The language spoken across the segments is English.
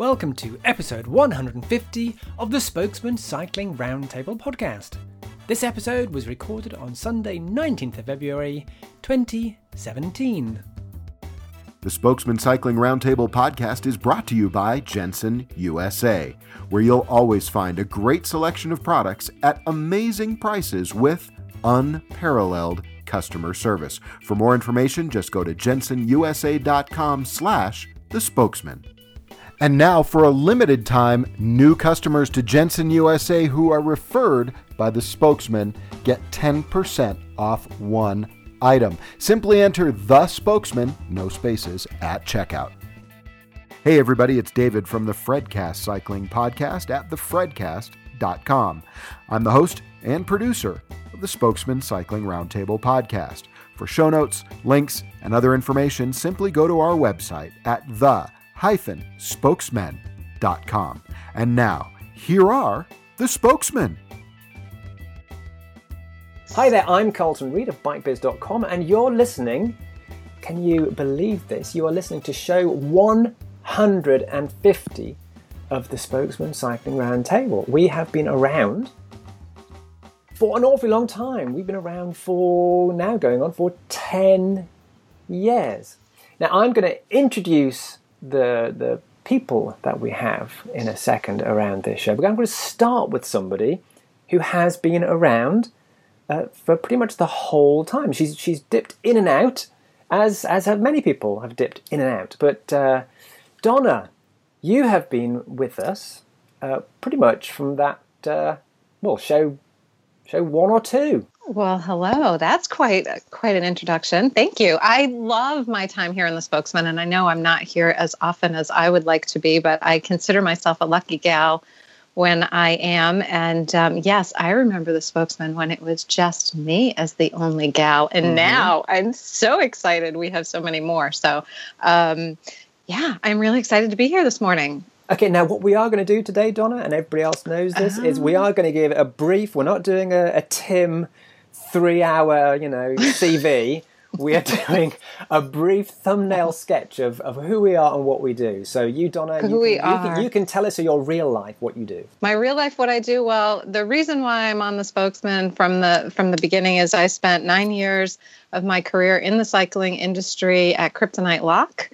Welcome to episode 150 of the Spokesmen Cycling Roundtable podcast. This episode was recorded on Sunday, 19th of February, 2017. The Spokesmen Cycling Roundtable podcast is brought to you by Jenson USA, where you'll always find a great selection of products at amazing prices with unparalleled customer service. For more information, just go to jensonusa.com slash the spokesmen. And now, for a limited time, new customers to Jenson USA who are referred by the spokesmen get 10% off one item. Simply enter the spokesmen, no spaces, at checkout. Hey, everybody, it's David from the Fredcast Cycling Podcast at thefredcast.com. I'm the host and producer of the Spokesmen Cycling Roundtable Podcast. For show notes, links, and other information, simply go to our website at the-spokesmen.com. And now, here are the spokesmen. Hi there, I'm Carlton Reid of BikeBiz.com, and you're listening. Can you believe this? You are listening to show 150 of the Spokesmen Cycling Roundtable. We have been around for an awfully long time. We've been around for now going on for 10 years. Now, I'm going to introduce the, the people that we have in a second around this show, but I'm going to start with somebody who has been around uh, for pretty much the whole time. She's she's dipped in and out, as as have many people have dipped in and out. But uh, Donna, you have been with us uh, pretty much from that uh, well show show one or two. Well, hello. That's quite quite an introduction. Thank you. I love my time here in the Spokesmen, and I know I'm not here as often as I would like to be, but I consider myself a lucky gal when I am. And um, yes, I remember the spokesmen when it was just me as the only gal. And mm-hmm. now I'm so excited we have so many more. So, um, yeah, I'm really excited to be here this morning. Okay, now what we are going to do today, Donna, and everybody else knows this, is we ah. are going to give a brief. We're not doing a, a Tim three-hour, you know, CV we are doing a brief thumbnail sketch of, of who we are and what we do. So you, Donna, you, can. You, can, you can tell us in your real life what you do. My real life, what I do. Well, the reason why I'm on the spokesmen from the from the beginning is I spent nine years of my career in the cycling industry at Kryptonite Lock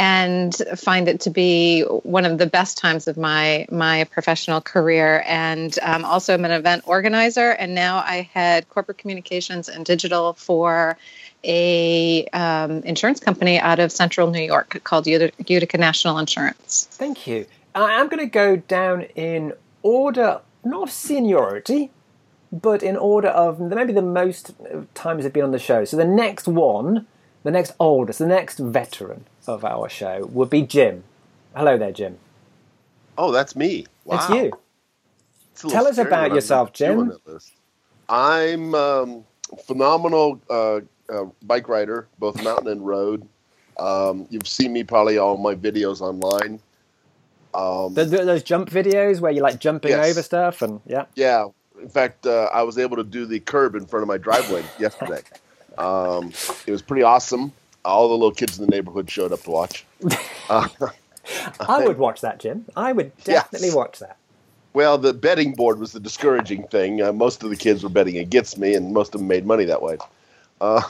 and find it to be one of the best times of my my professional career. And um, also, I'm an event organizer, and now I head corporate communications and digital for a um, insurance company out of central New York called Utica National Insurance. Thank you. I'm going to go down in order, not seniority, but in order of maybe the most times I've been on the show. So the next one, the next oldest, the next veteran of our show would be Jim. Hello there, Jim. Oh, that's me. Wow. It's you. It's Tell us about yourself, Jim. I'm um, phenomenal uh, uh, bike rider, both mountain and road. Um, you've seen me probably all my videos online. Um, those, those jump videos where you're like jumping yes. over stuff and yeah. Yeah. In fact, uh, I was able to do the curb in front of my driveway yesterday. Um, it was pretty awesome. All the little kids in the neighborhood showed up to watch. Uh, I would watch that, Jim. I would definitely yes. watch that. Well, the betting board was the discouraging thing. Uh, most of the kids were betting against me, and most of them made money that way. Uh,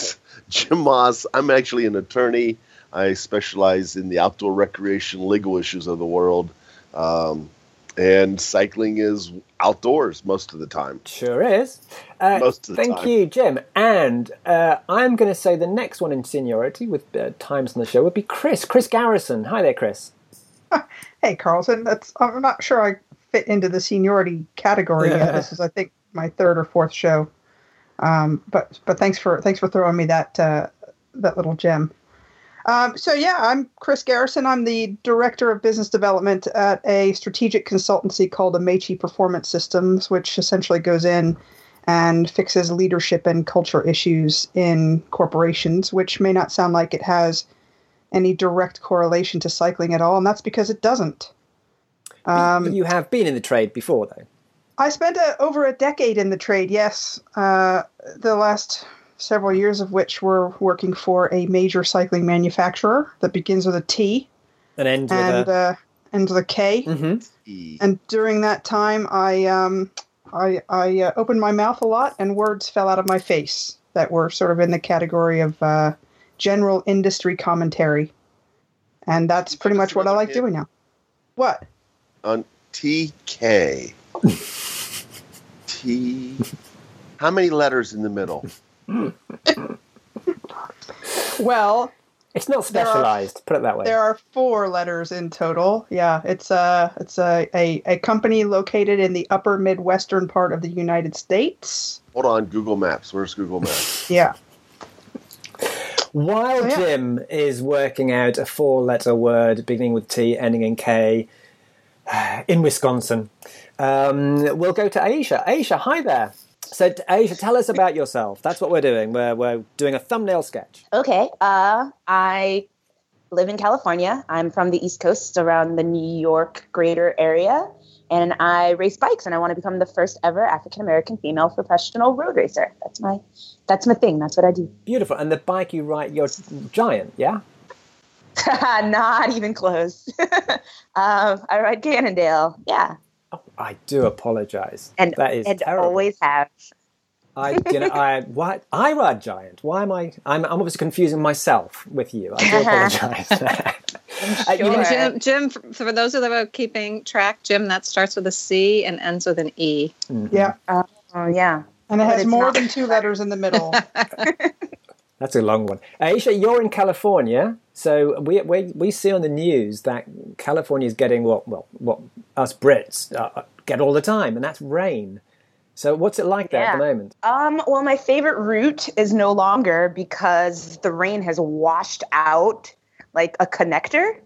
Jim Moss. I'm actually an attorney. I specialize in the outdoor recreation legal issues of the world. Um, and cycling is outdoors most of the time. Sure is. Uh, most of the thank time. you, Jim. And uh, I'm going to say the next one in seniority with uh, times on the show would be Chris. Chris Garrison. Hi there, Chris. Hey, Carlton. That's I'm not sure I fit into the seniority category yet. This is, I think, my third or fourth show. Um, but but thanks for thanks for throwing me that uh, that little gem. Um, so yeah, I'm Chris Garrison. I'm the director of business development at a strategic consultancy called Amici Performance Systems, which essentially goes in and fixes leadership and culture issues in corporations, which may not sound like it has any direct correlation to cycling at all, and that's because it doesn't. Um, you have been in the trade before, though. I spent a, over a decade in the trade, yes. Uh, the last several years of which were working for a major cycling manufacturer that begins with a T. And ends and, with a. Uh, ends with a K. Mm-hmm. And during that time, I um, I, I uh, opened my mouth a lot, and words fell out of my face that were sort of in the category of uh, general industry commentary. And that's pretty much what I like doing now. What? on TK. T. How many letters in the middle? Well, It's not There are- specialized. Put it that way. there are four letters in total. Yeah, it's a it's a, a, a company located in the upper midwestern part of the United States. Hold on, Google Maps. Where's Google Maps? Yeah. While Oh, yeah. Jim is working out a four-letter word beginning with T, ending in K, in Wisconsin, um, we'll go to Ayesha. Ayesha, hi there. So, Ayesha, tell us about yourself. That's what we're doing. We're, we're doing a thumbnail sketch. Okay. Uh, I live in California. I'm from the East Coast, around the New York greater area, and I race bikes. And I want to become the first ever African American female professional road racer. That's my that's my thing. That's what I do. Beautiful. And the bike you ride, you're giant, yeah? Not even close. uh, I ride Cannondale. Yeah, Oh, I do apologize. and that is and terrible. always have. I, you know, I, why, I ride giant. Why am I? I'm, I'm obviously confusing myself with you. I do apologize. Uh, you know, Jim, Jim, for, for those of you that are keeping track, Jim, that starts with a C and ends with an E. Yeah. Oh yeah. And it But has more not- than two letters in the middle. That's a long one. Ayesha, you're in California, so we we, we see on the news that California is getting what well what us Brits uh, get all the time, and that's rain. So what's it like there at the moment? Um, well, my favorite route is no longer because the rain has washed out like a connector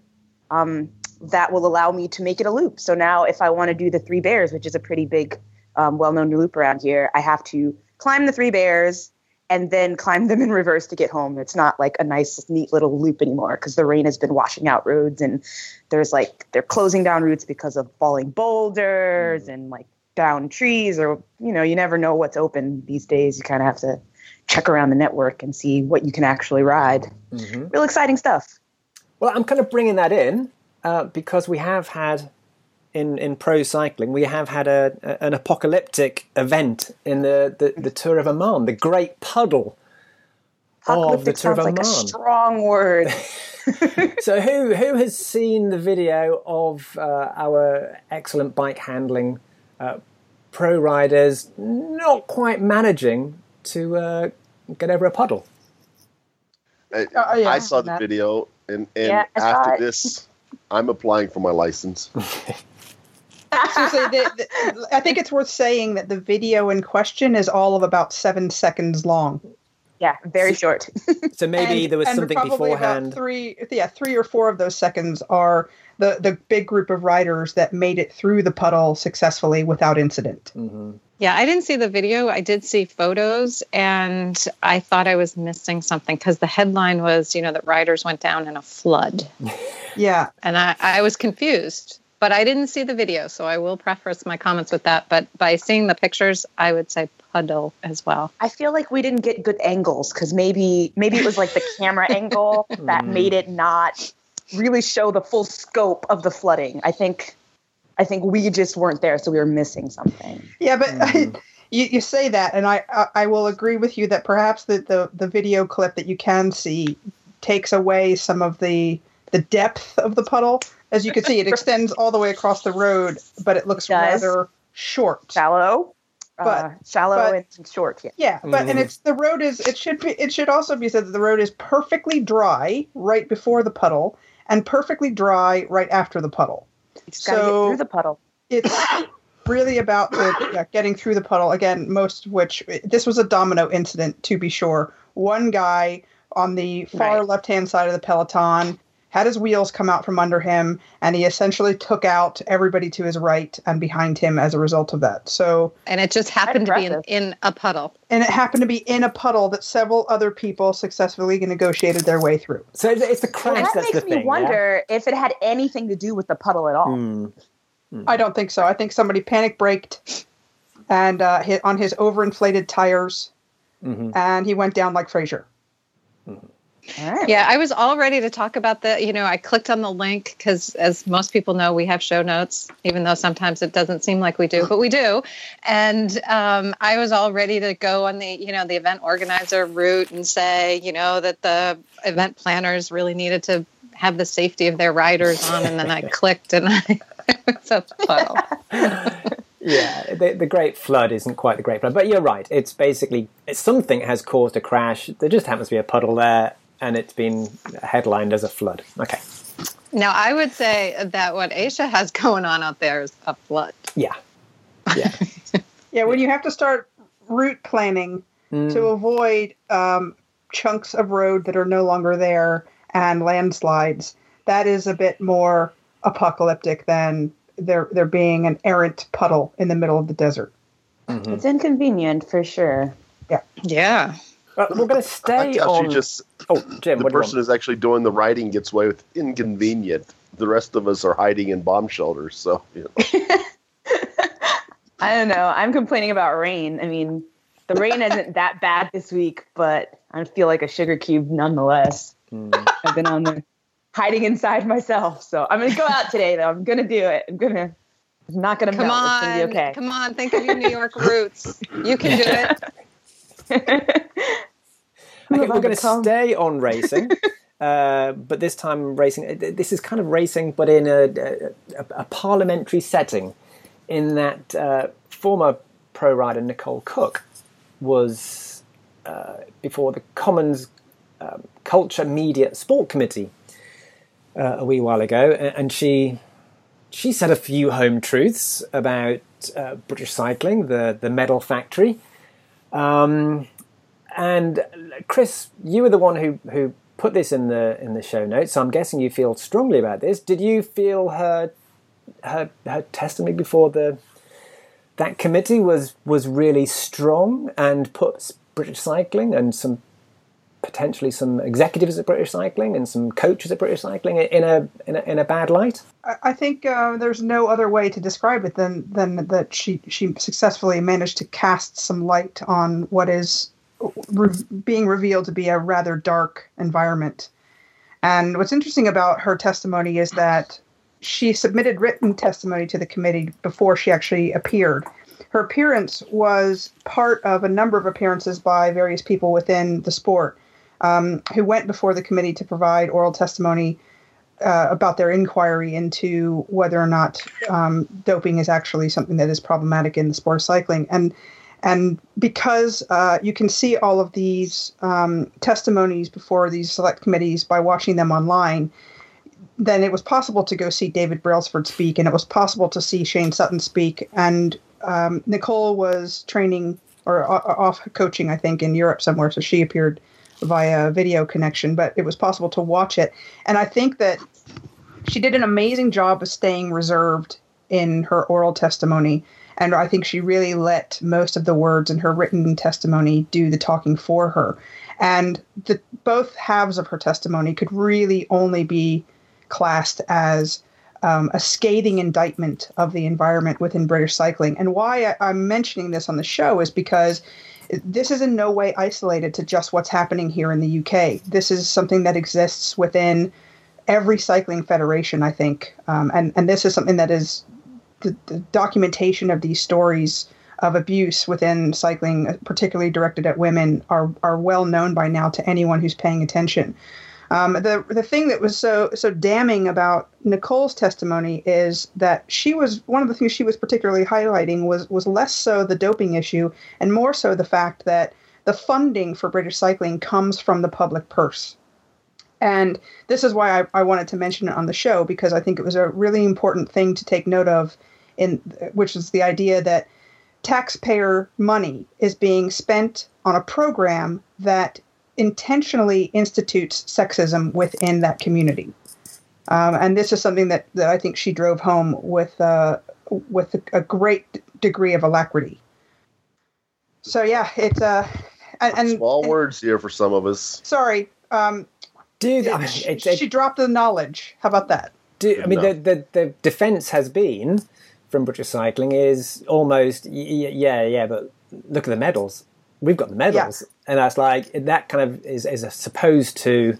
um, that will allow me to make it a loop. So now, if I want to do the Three Bears, which is a pretty big, um, well known loop around here, I have to climb the Three Bears and then climb them in reverse to get home. It's not like a nice, neat little loop anymore because the rain has been washing out roads and there's like they're closing down routes because of falling boulders and like down trees or you know you never know what's open these days. You kind of have to check around the network and see what you can actually ride. Real exciting stuff. Well, I'm kind of bringing that in uh, because we have had in in pro cycling we have had a, a- an apocalyptic event in the, the the Tour of Oman, the Great Puddle. Of the apocalyptic Tour of sounds like a strong word So who who has seen the video of uh, our excellent bike handling uh, pro riders not quite managing to uh, get over a puddle? I, Oh, yeah, I saw the that- video, and, and Yeah, after this, I'm applying for my license. Seriously, the, the, I think it's worth saying that the video in question is all of about seven seconds long. yeah very short So maybe And- there was something probably beforehand. About three, yeah, three or four of those seconds are the the big group of riders that made it through the puddle successfully without incident. Mm-hmm. Yeah, I didn't see the video. I did see photos, and I thought I was missing something because the headline was, you know, that riders went down in a flood, Yeah, and I, I was confused. But I didn't see the video, so I will preface my comments with that. But by seeing the pictures, I would say puddle as well. i feel like we didn't get good angles because maybe maybe it was like the camera angle that mm. made it not really show the full scope of the flooding i think i think we just weren't there so we were missing something yeah, but mm. you, you say that, and I, I I will agree with you that perhaps the, the the video clip that you can see takes away some of the the depth of the puddle. As you can see, it extends all the way across the road, but it looks It rather short. shallow But- uh, shallow but- and short yeah Yeah, but and Mhm. it's the road is it should be it should also be said that the road is perfectly dry right before the puddle and perfectly dry right after the puddle. you just gotta So- get through the puddle It's really about the yeah, getting through the puddle again. Most of which this was a domino incident to be sure. One guy on the far Right. left hand side of the peloton had his wheels come out from under him, and he essentially took out everybody to his right and behind him as a result of that. So And it just happened to be in, in a puddle. and it happened to be in a puddle that several other people successfully negotiated their way through. So it's, it's the Well, that that's makes the me thing. yeah? wonder if it had anything to do with the puddle at all. Hmm. I don't think so. I think somebody panic braked and uh, hit on his overinflated tires, Mhm. and he went down like Frazier. All right. Yeah, I was all ready to talk about the, you know, I clicked on the link because, as most people know, we have show notes, even though sometimes it doesn't seem like we do, but we do. And um, I was all ready to go on the, you know, the event organizer route and say, you know, that the event planners really needed to have the safety of their riders on. And then I clicked and I, it was a puddle. yeah, the, the Great Flood isn't quite the Great Flood, but you're right. It's basically it's something has caused a crash. There just happens to be a puddle there, and it's been headlined as a flood. Okay. Now, I would say that what Ayesha has going on out there is a flood. Yeah. Yeah. Yeah, when you have to start route planning to avoid um, chunks of road that are no longer there and landslides, that is a bit more apocalyptic than there there being an errant puddle in the middle of the desert. It's inconvenient for sure. Yeah. Yeah. Well, we're going to stay tell on. just oh, Jim, the what person want? who's actually doing the writing gets away with inconvenient. The rest of us are hiding in bomb shelters. So you know. I don't know. I'm complaining about rain. I mean, the rain isn't that bad this week, but I feel like a sugar cube nonetheless. Hmm. I've been on there hiding inside myself. So I'm gonna go out today though. I'm gonna do it. I'm gonna I'm not gonna Come melt. on. It's gonna be okay. Come on. Think of your New York roots. You can do it. We're going to stay on racing, uh, but this time racing. This is kind of racing, but in a, a, a parliamentary setting. In that uh, former pro rider Nicole Cooke was uh, before the Commons um, Culture, Media, Sport Committee uh, a wee while ago, and she she said a few home truths about uh, British cycling, the the medal factory. Um, and Chris, you were the one who who put this in the in the show notes. So I'm guessing you feel strongly about this. Did you feel her her her testimony before the that committee was was really strong and puts British cycling and some potentially some executives at British cycling and some coaches at British cycling in a in a, in a bad light? I, think uh, there's no other way to describe it than than that she she successfully managed to cast some light on what is re- being revealed to be a rather dark environment. And what's interesting about her testimony is that she submitted written testimony to the committee before she actually appeared. Her appearance was part of a number of appearances by various people within the sport um, who went before the committee to provide oral testimony uh, about their inquiry into whether or not um, doping is actually something that is problematic in the sport of cycling. And and because uh, you can see all of these um, testimonies before these select committees by watching them online, then it was possible to go see David Brailsford speak, and it was possible to see Shane Sutton speak. And um, Nicole was training or off coaching, I think, in Europe somewhere, so she appeared via video connection, but it was possible to watch it. And I think that she did an amazing job of staying reserved in her oral testimony. And I think she really let most of the words in her written testimony do the talking for her. And the, both halves of her testimony could really only be classed as um, a scathing indictment of the environment within British cycling. And why I, I'm mentioning this on the show is because this is in no way isolated to just what's happening here in the UK. This is something that exists within every cycling federation, I think. Um, and, and this is something that is the, the documentation of these stories of abuse within cycling, particularly directed at women, are, are well known by now to anyone who's paying attention. Um, the the thing that was so so damning about Nicole's testimony is that she was one of the things she was particularly highlighting was was less so the doping issue and more so the fact that the funding for British cycling comes from the public purse. And this is why I, I wanted to mention it on the show because I think it was a really important thing to take note of, in which is the idea that taxpayer money is being spent on a program that intentionally institutes sexism within that community. Um, and this is something that, that I think she drove home with uh, with a, a great degree of alacrity. So yeah, it's uh, and, and Small and- words here for some of us. Sorry, um, Dude, I mean, she, it, she dropped the knowledge. How about that? do, I mean the, the, the defence has been from British cycling is almost y- y- yeah, yeah, but look at the medals. We've got the medals, and that's like that kind of is is supposed to.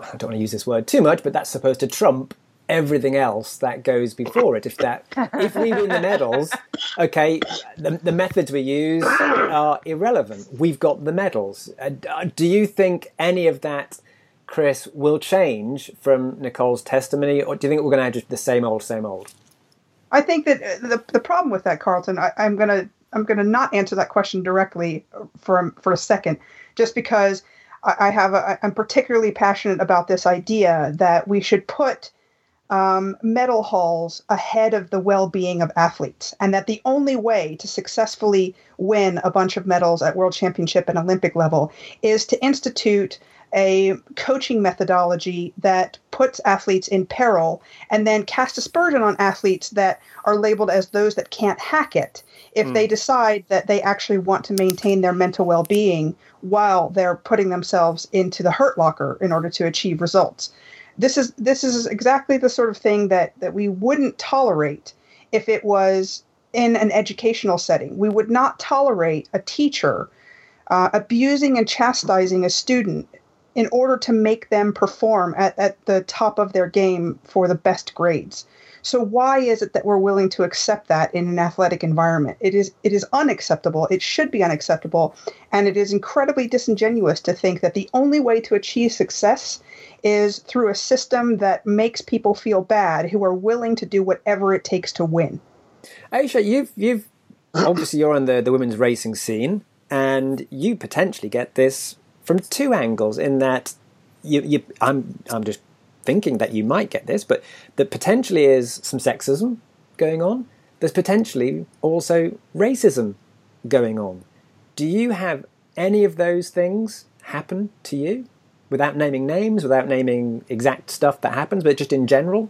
I don't want to use this word too much, but that's supposed to trump everything else that goes before it. If that, if we win the medals, okay, the, the methods we use are irrelevant. We've got the medals. Uh, do you think any of that, Chris, will change from Nicole's testimony, or do you think we're going to have just the same old, same old? I think that uh, the the problem with that, Carlton, I, I'm going to I'm going to not answer that question directly for for a second, just because I, have I'm particularly passionate about this idea that we should put um, medal halls ahead of the well-being of athletes, and that the only way to successfully win a bunch of medals at world championship and Olympic level is to institute a coaching methodology that puts athletes in peril and then cast aspersion on athletes that are labeled as those that can't hack it. If mm. they decide that they actually want to maintain their mental well-being while they're putting themselves into the hurt locker in order to achieve results. This is this is exactly the sort of thing that that we wouldn't tolerate if it was in an educational setting. We would not tolerate a teacher uh, abusing and chastising a student in order to make them perform at, at the top of their game for the best grades. So why is it that we're willing to accept that in an athletic environment? It is it is unacceptable. It should be unacceptable, and it is incredibly disingenuous to think that the only way to achieve success is through a system that makes people feel bad who are willing to do whatever it takes to win. Ayesha, you've you've obviously you're on the the women's racing scene, and you potentially get this from two angles in that you, you I'm I'm just thinking that you might get this, but that potentially is some sexism going on. There's potentially also racism going on. Do you have any of those things happen to you without naming names, without naming exact stuff that happens, but just in general?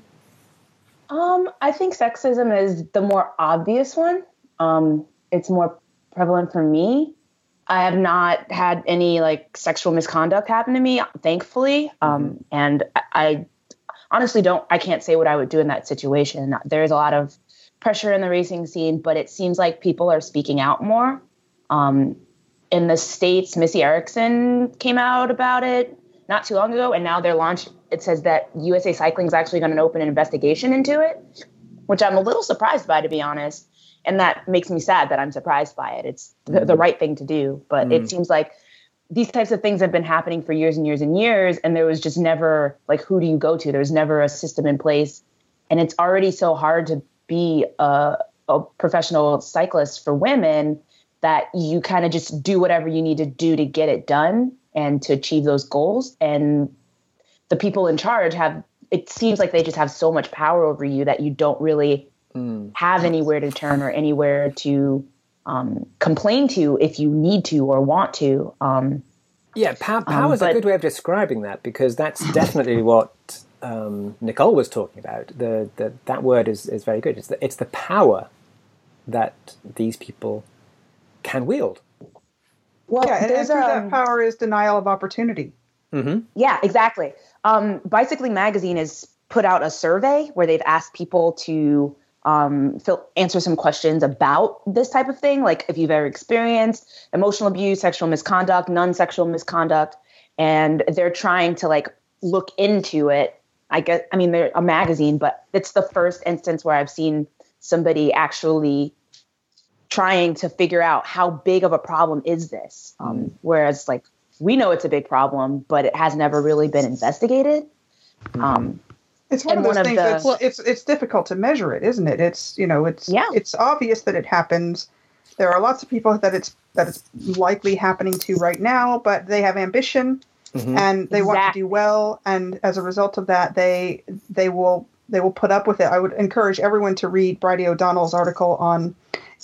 Um, I think sexism is the more obvious one. Um, it's more prevalent for me. I have not had any like sexual misconduct happen to me, thankfully. Um, mm-hmm. and I, I, honestly don't, I can't say what I would do in that situation. There's a lot of pressure in the racing scene, but it seems like people are speaking out more. Um, in the States, Missy Erickson came out about it not too long ago, and now they're launched. It says that USA Cycling is actually going to open an investigation into it, which I'm a little surprised by, to be honest and that makes me sad that I'm surprised by it. It's the, the mm. right thing to do, but mm. it seems like these types of things have been happening for years and years and years, and there was just never like who do you go to? There was never a system in place, and it's already so hard to be a, a professional cyclist for women that you kind of just do whatever you need to do to get it done and to achieve those goals and the people in charge have it seems like they just have so much power over you that you don't really mm. have anywhere to turn or anywhere to um, complain to if you need to or want to. Um, yeah, power, power um, is but, a good way of describing that because that's definitely what um, Nicole was talking about. The, the, that word is, is very good. It's the, it's the power that these people can wield. Well, yeah, and, and through that um, power is denial of opportunity. Mm-hmm. Yeah, exactly. Um, Bicycling Magazine has put out a survey where they've asked people to um, fill, answer some questions about this type of thing, like if you've ever experienced emotional abuse, sexual misconduct, non-sexual misconduct, and they're trying to like look into it. I guess I mean they're a magazine, but it's the first instance where I've seen somebody actually trying to figure out how big of a problem is this. Um, mm. whereas like we know it's a big problem, but it has never really been investigated. Mm. Um, it's one of those one things. Of the, well, it's it's difficult to measure it, isn't it? It's you know, it's yeah. it's obvious that it happens. There are lots of people that it's that it's likely happening to right now, but they have ambition mm-hmm. and they exactly. want to do well, and as a result of that, they they will they will put up with it. I would encourage everyone to read Bridie O'Donnell's article on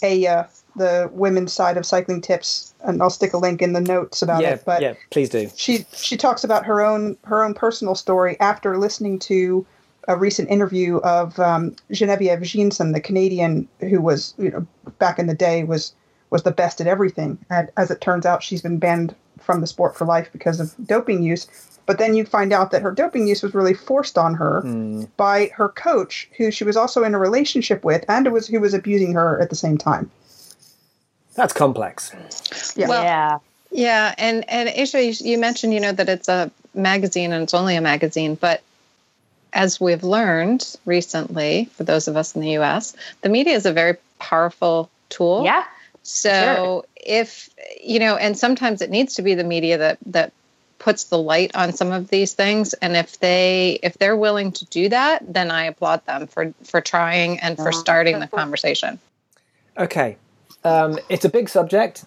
a uh, the women's side of cycling tips, and I'll stick a link in the notes about yeah, it. But yeah, please do. She she talks about her own her own personal story after listening to a recent interview of um, Genevieve Jeanson, the Canadian who was, you know, back in the day was was the best at everything. And as it turns out, she's been banned from the sport for life because of doping use. But then you find out that her doping use was really forced on her mm. by her coach, who she was also in a relationship with, and was who was abusing her at the same time. That's complex. Yeah. Well, yeah. Yeah, and and Ayesha, you, you mentioned you know that it's a magazine and it's only a magazine, but as we've learned recently, for those of us in the U.S., the media is a very powerful tool. Yeah. So Sure. if you know, and sometimes it needs to be the media that that puts the light on some of these things, and if they if they're willing to do that, then I applaud them for for trying and for starting the conversation. Okay, um, it's a big subject.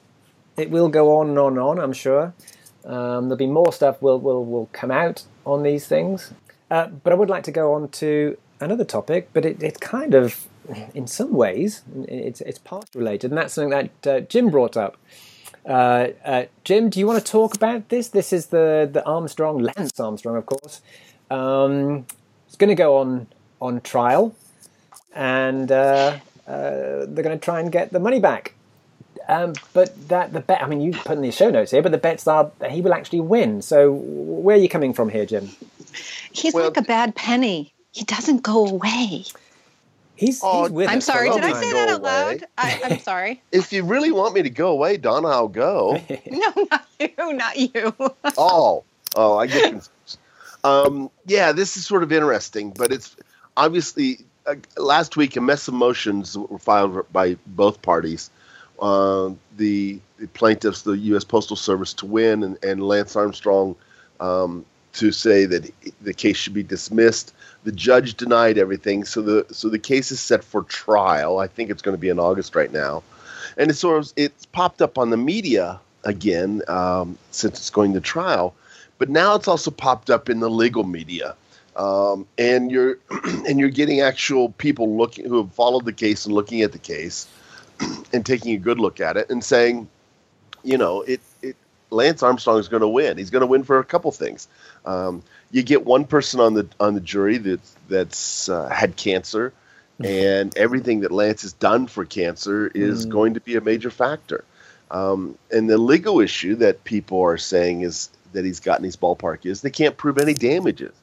It will go on and on and on. I'm sure um, there'll be more stuff will will will come out on these things. Uh, but I would like to go on to another topic. But it, it's kind of, in some ways, it's it's past related, and that's something that uh, Jim brought up. Uh, uh, Jim, do you want to talk about this? This is the the Armstrong, Lance Armstrong, of course. Um, it's going to go on on trial, and uh, they're going to try and get the money back. Um, but that the bet. I mean, you put in the show notes here, but the bets are that he will actually win. So where are you coming from here, Jim? He's Well- like a bad penny. He doesn't go away. He's, Oh, he's with I'm us sorry. Did I say that out loud? I, I'm sorry. If you really want me to go away, Donna, I'll go. No, not you. Not you. oh, oh, I get confused. Um, yeah, this is sort of interesting, but it's obviously uh, last week a mess of motions were filed by both parties. Uh, the, the plaintiffs, the U.S. Postal Service, to win, and, and Lance Armstrong um, to say that the case should be dismissed. The judge denied everything, so the so the case is set for trial. I think it's going to be in August right now, and it's sort of it's popped up on the media again um, since it's going to trial, but now it's also popped up in the legal media, um, and you're and you're getting actual people looking who have followed the case and looking at the case and taking a good look at it and saying, you know, it Lance Armstrong is going to win. He's going to win for a couple things. Um, you get one person on the on the jury that that's uh, had cancer, and everything that Lance has done for cancer is Mm. going to be a major factor. Um, and the legal issue that people are saying is that he's got in his ballpark is they can't prove any damages.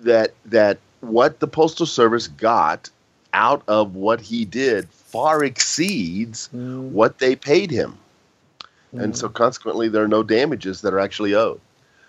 That that what the postal service got out of what he did far exceeds Mm, what they paid him, and mm, so consequently there are no damages that are actually owed.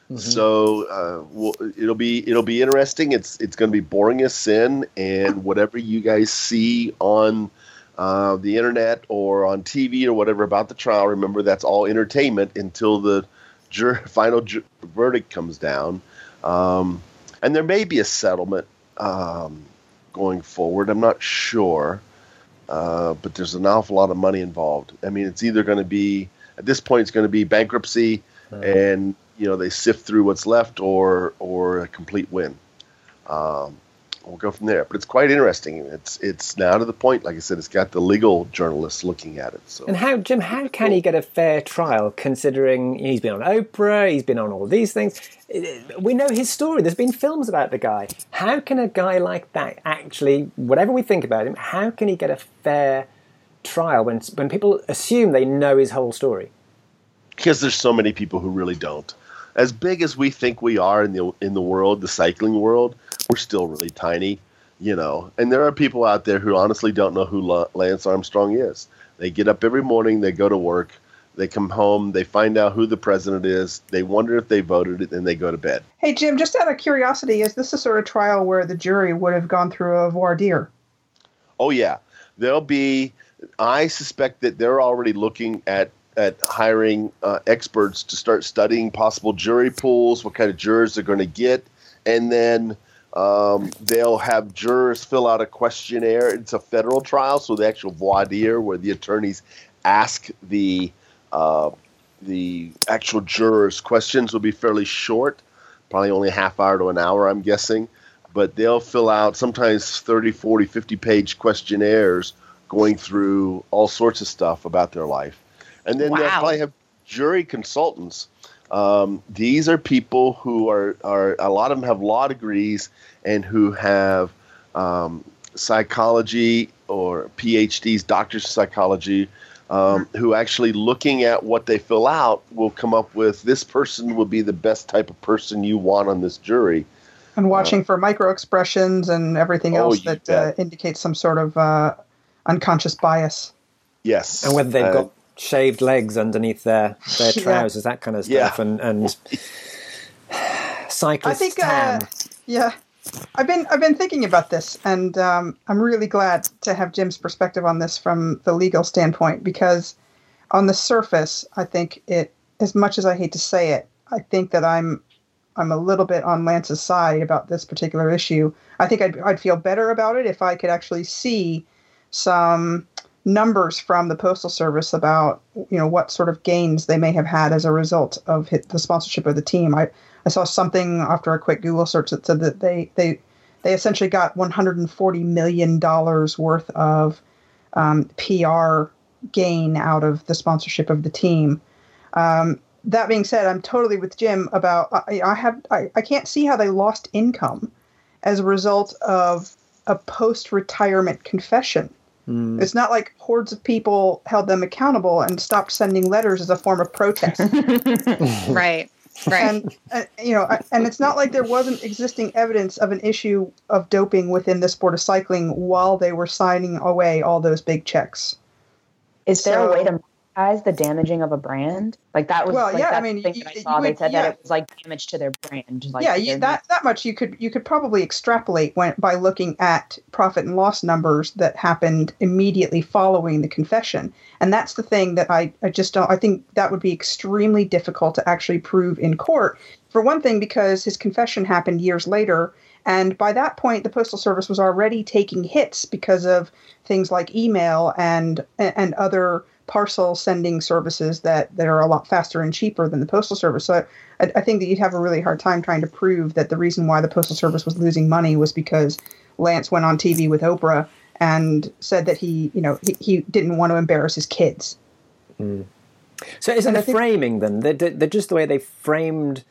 mhm. So uh, we'll, it'll be it'll be interesting. It's it's going to be boring as sin, and whatever you guys see on uh, the internet or on TV or whatever about the trial, remember that's all entertainment until the jur- final ju- verdict comes down. Um, and there may be a settlement um, going forward. I'm not sure, uh, but there's an awful lot of money involved. I mean, it's either going to be at this point it's going to be bankruptcy and you know they sift through what's left or or a complete win. Um, we'll go from there. But it's quite interesting. It's it's now to the point, like I said, it's got the legal journalists looking at it. So And how, Jim? How can he get a fair trial, considering he's been on Oprah, he's been on all these things? We know his story. There's been films about the guy. How can a guy like that actually, whatever we think about him, how can he get a fair trial when when people assume they know his whole story? because there's so many people who really don't. As big as we think we are in the in the world, the cycling world, we're still really tiny, you know. And there are people out there who honestly don't know who Lance Armstrong is. They get up every morning, they go to work, they come home, they find out who the president is, they wonder if they voted it, and they go to bed. Hey, Jim, just out of curiosity, is this a sort of trial where the jury would have gone through a voir dire? Oh yeah, there'll be. I suspect that they're already looking at at hiring uh, experts to start studying possible jury pools, what kind of jurors they're going to get, and then um, they'll have jurors fill out a questionnaire. It's a federal trial, so the actual voir dire, where the attorneys ask the uh, the actual jurors questions, will be fairly short, probably only a half hour to an hour, I'm guessing but they'll fill out sometimes 30, 40, 50 page questionnaires going through all sorts of stuff about their life. And then they'll probably have jury consultants. Um, these are people who are, are, a lot of them have law degrees and who have um, psychology or PhDs, doctors of psychology, um, who actually looking at what they fill out will come up with this person will be the best type of person you want on this jury. And watching for micro expressions and everything Oh, else you that uh, indicates some sort of uh, unconscious bias. Yes. And whether they've Uh, got shaved legs underneath their their Yeah. trousers, that kind of Yeah. stuff, and and cyclist I think, tan. uh, yeah, I've been I've been thinking about this, and um, I'm really glad to have Jim's perspective on this from the legal standpoint because, on the surface, I think it. As much as I hate to say it, I think that I'm I'm a little bit on Lance's side about this particular issue. I think I'd I'd feel better about it if I could actually see some numbers from the postal service about you know what sort of gains they may have had as a result of the sponsorship of the team. I I saw something after a quick Google search that said that they they they essentially got 140 million dollars worth of um, PR gain out of the sponsorship of the team. Um, that being said, I'm totally with Jim about I, I have I, I can't see how they lost income as a result of a post-retirement confession. Hmm. It's not like hordes of people held them accountable and stopped sending letters as a form of protest. Right. Right. and uh, you know, and it's not like there wasn't existing evidence of an issue of doping within the sport of cycling while they were signing away all those big checks. Is there So- a way to monetize the damaging of a brand? Like that was Well, like yeah, I that mean, thing you- that I you saw. they said yeah. that it was like damage to their brand. Like yeah, you, that that much you could you could probably extrapolate when by looking at profit and loss numbers that happened immediately following the confession. And that's the thing that I, I just don't I think that would be extremely difficult to actually prove in court. For one thing, because his confession happened years later, and by that point the Postal Service was already taking hits because of things like email and and other parcel sending services that, that are a lot faster and cheaper than the postal service. So I, I think that you'd have a really hard time trying to prove that the reason why the postal service was losing money was because Lance went on TV with Oprah and said that he, you know, he, he didn't want to embarrass his kids. Hmm. So isn't the think- framing then? They're, they're just the way they framed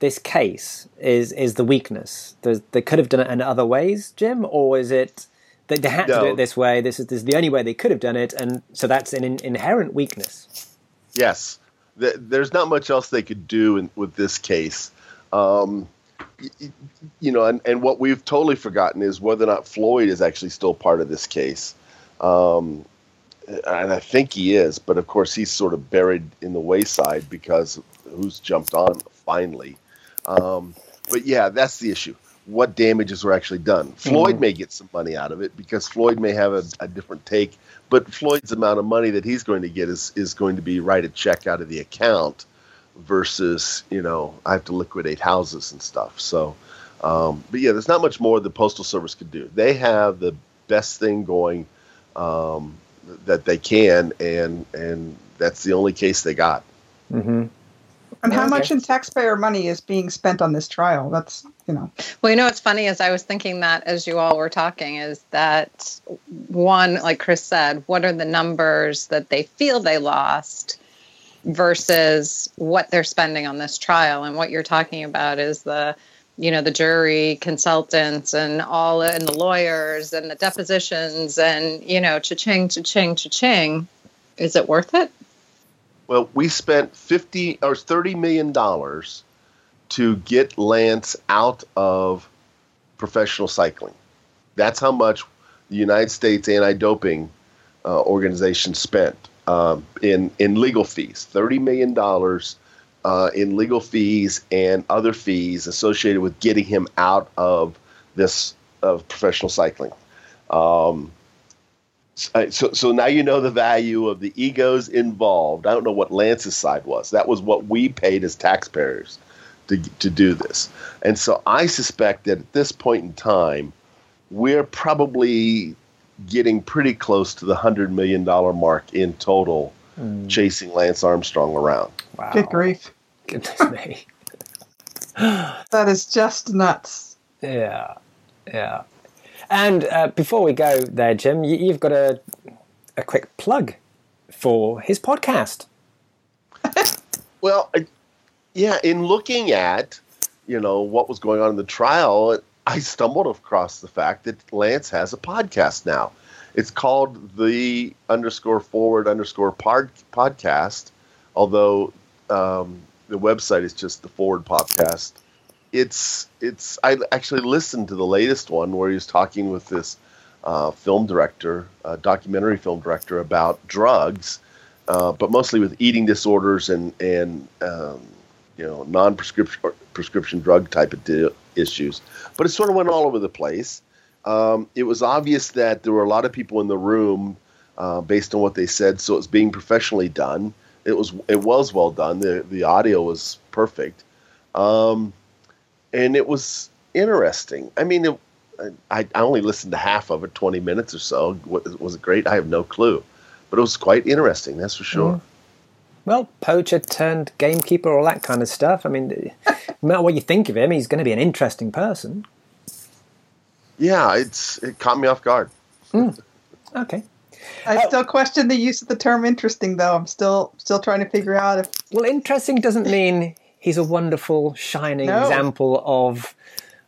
this case is is the weakness. There's, they could have done it in other ways, Jim, or is it they, they had to do it this way? This is, this is the only way they could have done it, and so that's an in, inherent weakness. Yes, Th- there's not much else they could do in, with this case. Um, y- y- you know, and, and what we've totally forgotten is whether or not Floyd is actually still part of this case. Um, and I think he is, but of course he's sort of buried in the wayside because who's jumped on finally. Um, but yeah, that's the issue. What damages were actually done? Floyd may get some money out of it because Floyd may have a, a different take, but Floyd's amount of money that he's going to get is, is going to be write a check out of the account versus, you know, I have to liquidate houses and stuff. So, um, but yeah, there's not much more the Postal Service could do. They have the best thing going um, that they can, and and that's the only case they got. hmm And how oh, much in taxpayer money is being spent on this trial? That's, you know, Well, you know what's funny is I was thinking that as you all were talking is that one, like Chris said, what are the numbers that they feel they lost versus what they're spending on this trial? And what you're talking about is the, you know, the jury consultants and all and the lawyers and the depositions and you know, cha-ching, cha-ching, cha-ching. Is it worth it? Well, we spent fifty or thirty million dollars to get Lance out of professional cycling. That's how much the United States anti-doping uh, organization spent um, in in legal fees. Thirty million dollars uh, in legal fees and other fees associated with getting him out of this of professional cycling. Um, so, so now you know the value of the egos involved. I don't know what Lance's side was. That was what we paid as taxpayers to to do this, and so I suspect that at this point in time, we're probably getting pretty close to the hundred million dollar mark in total, hmm. chasing Lance Armstrong around. Wow, good grief. goodness me. That is just nuts. Yeah, yeah. And uh, before we go there, Jim, you, you've got a a quick plug for his podcast. Well, yeah, in looking at you know what was going on in the trial, I stumbled across the fact that Lance has a podcast now. It's called the underscore forward underscore pod, podcast, although um, the website is just the forward podcast. It's it's I actually listened to the latest one where he was talking with this uh, film director, uh, documentary film director about drugs uh, but mostly with eating disorders and and um, you know non-prescription prescription drug type of di- issues. But it sort of went all over the place. Um, it was obvious that there were a lot of people in the room uh, based on what they said, so it was being professionally done. It was it was well done. the The audio was perfect, um, and it was interesting. I mean, it, I, I only listened to half of it, twenty minutes or so. Was it great? I have no clue, but it was quite interesting. That's for sure. Mm. Well, poacher turned gamekeeper, all that kind of stuff. I mean, no matter what you think of him, he's going to be an interesting person. Yeah, it's it caught me off guard. Mm. Okay. I uh, still question the use of the term interesting, though. I'm still still trying to figure out if. Well, interesting doesn't mean he's a wonderful, shining no. example of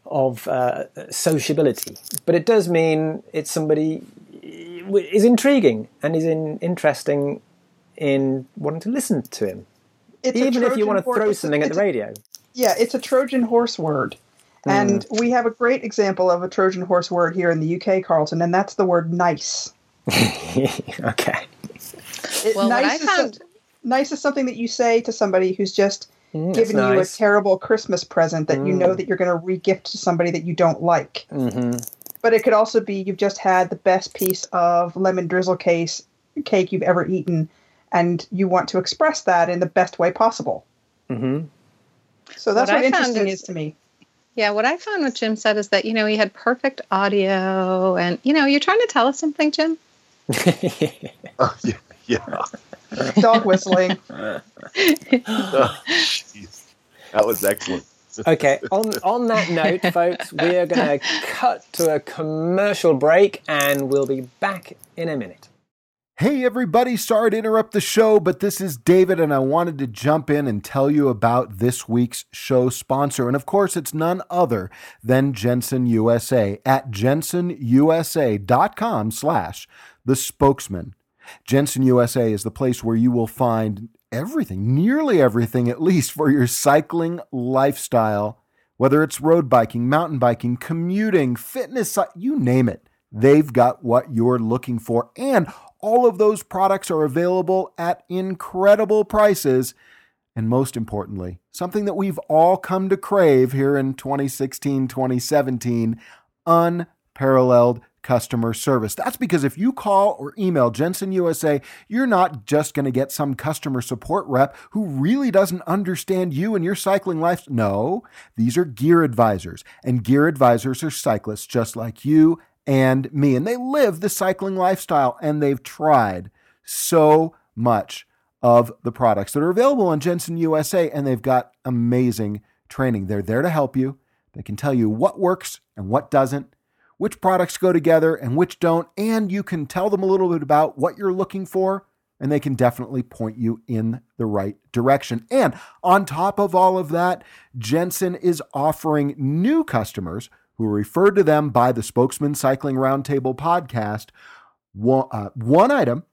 of uh, sociability, but it does mean it's somebody is intriguing and is in, interesting in wanting to listen to him, it's even if you want to throw horse, something at the radio. Yeah, it's a Trojan horse word. Mm. And we have a great example of a Trojan horse word here in the UK, Carlton, and that's the word nice. okay. It, well, nice, is found... so, nice is something that you say to somebody who's just mm, given nice. you a terrible Christmas present that mm. you know mm. that you're going to regift to somebody that you don't like. Mm-hmm. But it could also be you've just had the best piece of lemon drizzle case cake you've ever eaten, and you want to express that in the best way possible. Mm-hmm. So that's what, what interesting is, is to me. Yeah, what I found with Jim said is that, you know, he had perfect audio and, you know, you're trying to tell us something, Jim? oh, yeah. yeah. Dog whistling. oh, that was excellent. okay, on, on that note, folks, we are going to cut to a commercial break and we'll be back in a minute. Hey, everybody, sorry to interrupt the show, but this is David, and I wanted to jump in and tell you about this week's show sponsor. And of course, it's none other than Jenson USA at jensonusa.com slash the spokesmen. Jenson USA is the place where you will find everything, nearly everything at least, for your cycling lifestyle. Whether it's road biking, mountain biking, commuting, fitness, you name it, they've got what you're looking for. And all of those products are available at incredible prices. And most importantly, something that we've all come to crave here in 2016, 2017 unparalleled customer service. That's because if you call or email Jenson USA, you're not just going to get some customer support rep who really doesn't understand you and your cycling life. No, these are gear advisors, and gear advisors are cyclists just like you and me. And they live the cycling lifestyle and they've tried so much of the products that are available on Jenson USA and they've got amazing training. They're there to help you. They can tell you what works and what doesn't, which products go together and which don't, and you can tell them a little bit about what you're looking for and they can definitely point you in the right direction. And on top of all of that, Jenson is offering new customers who are referred to them by the Spokesmen Cycling Roundtable podcast one, uh, one item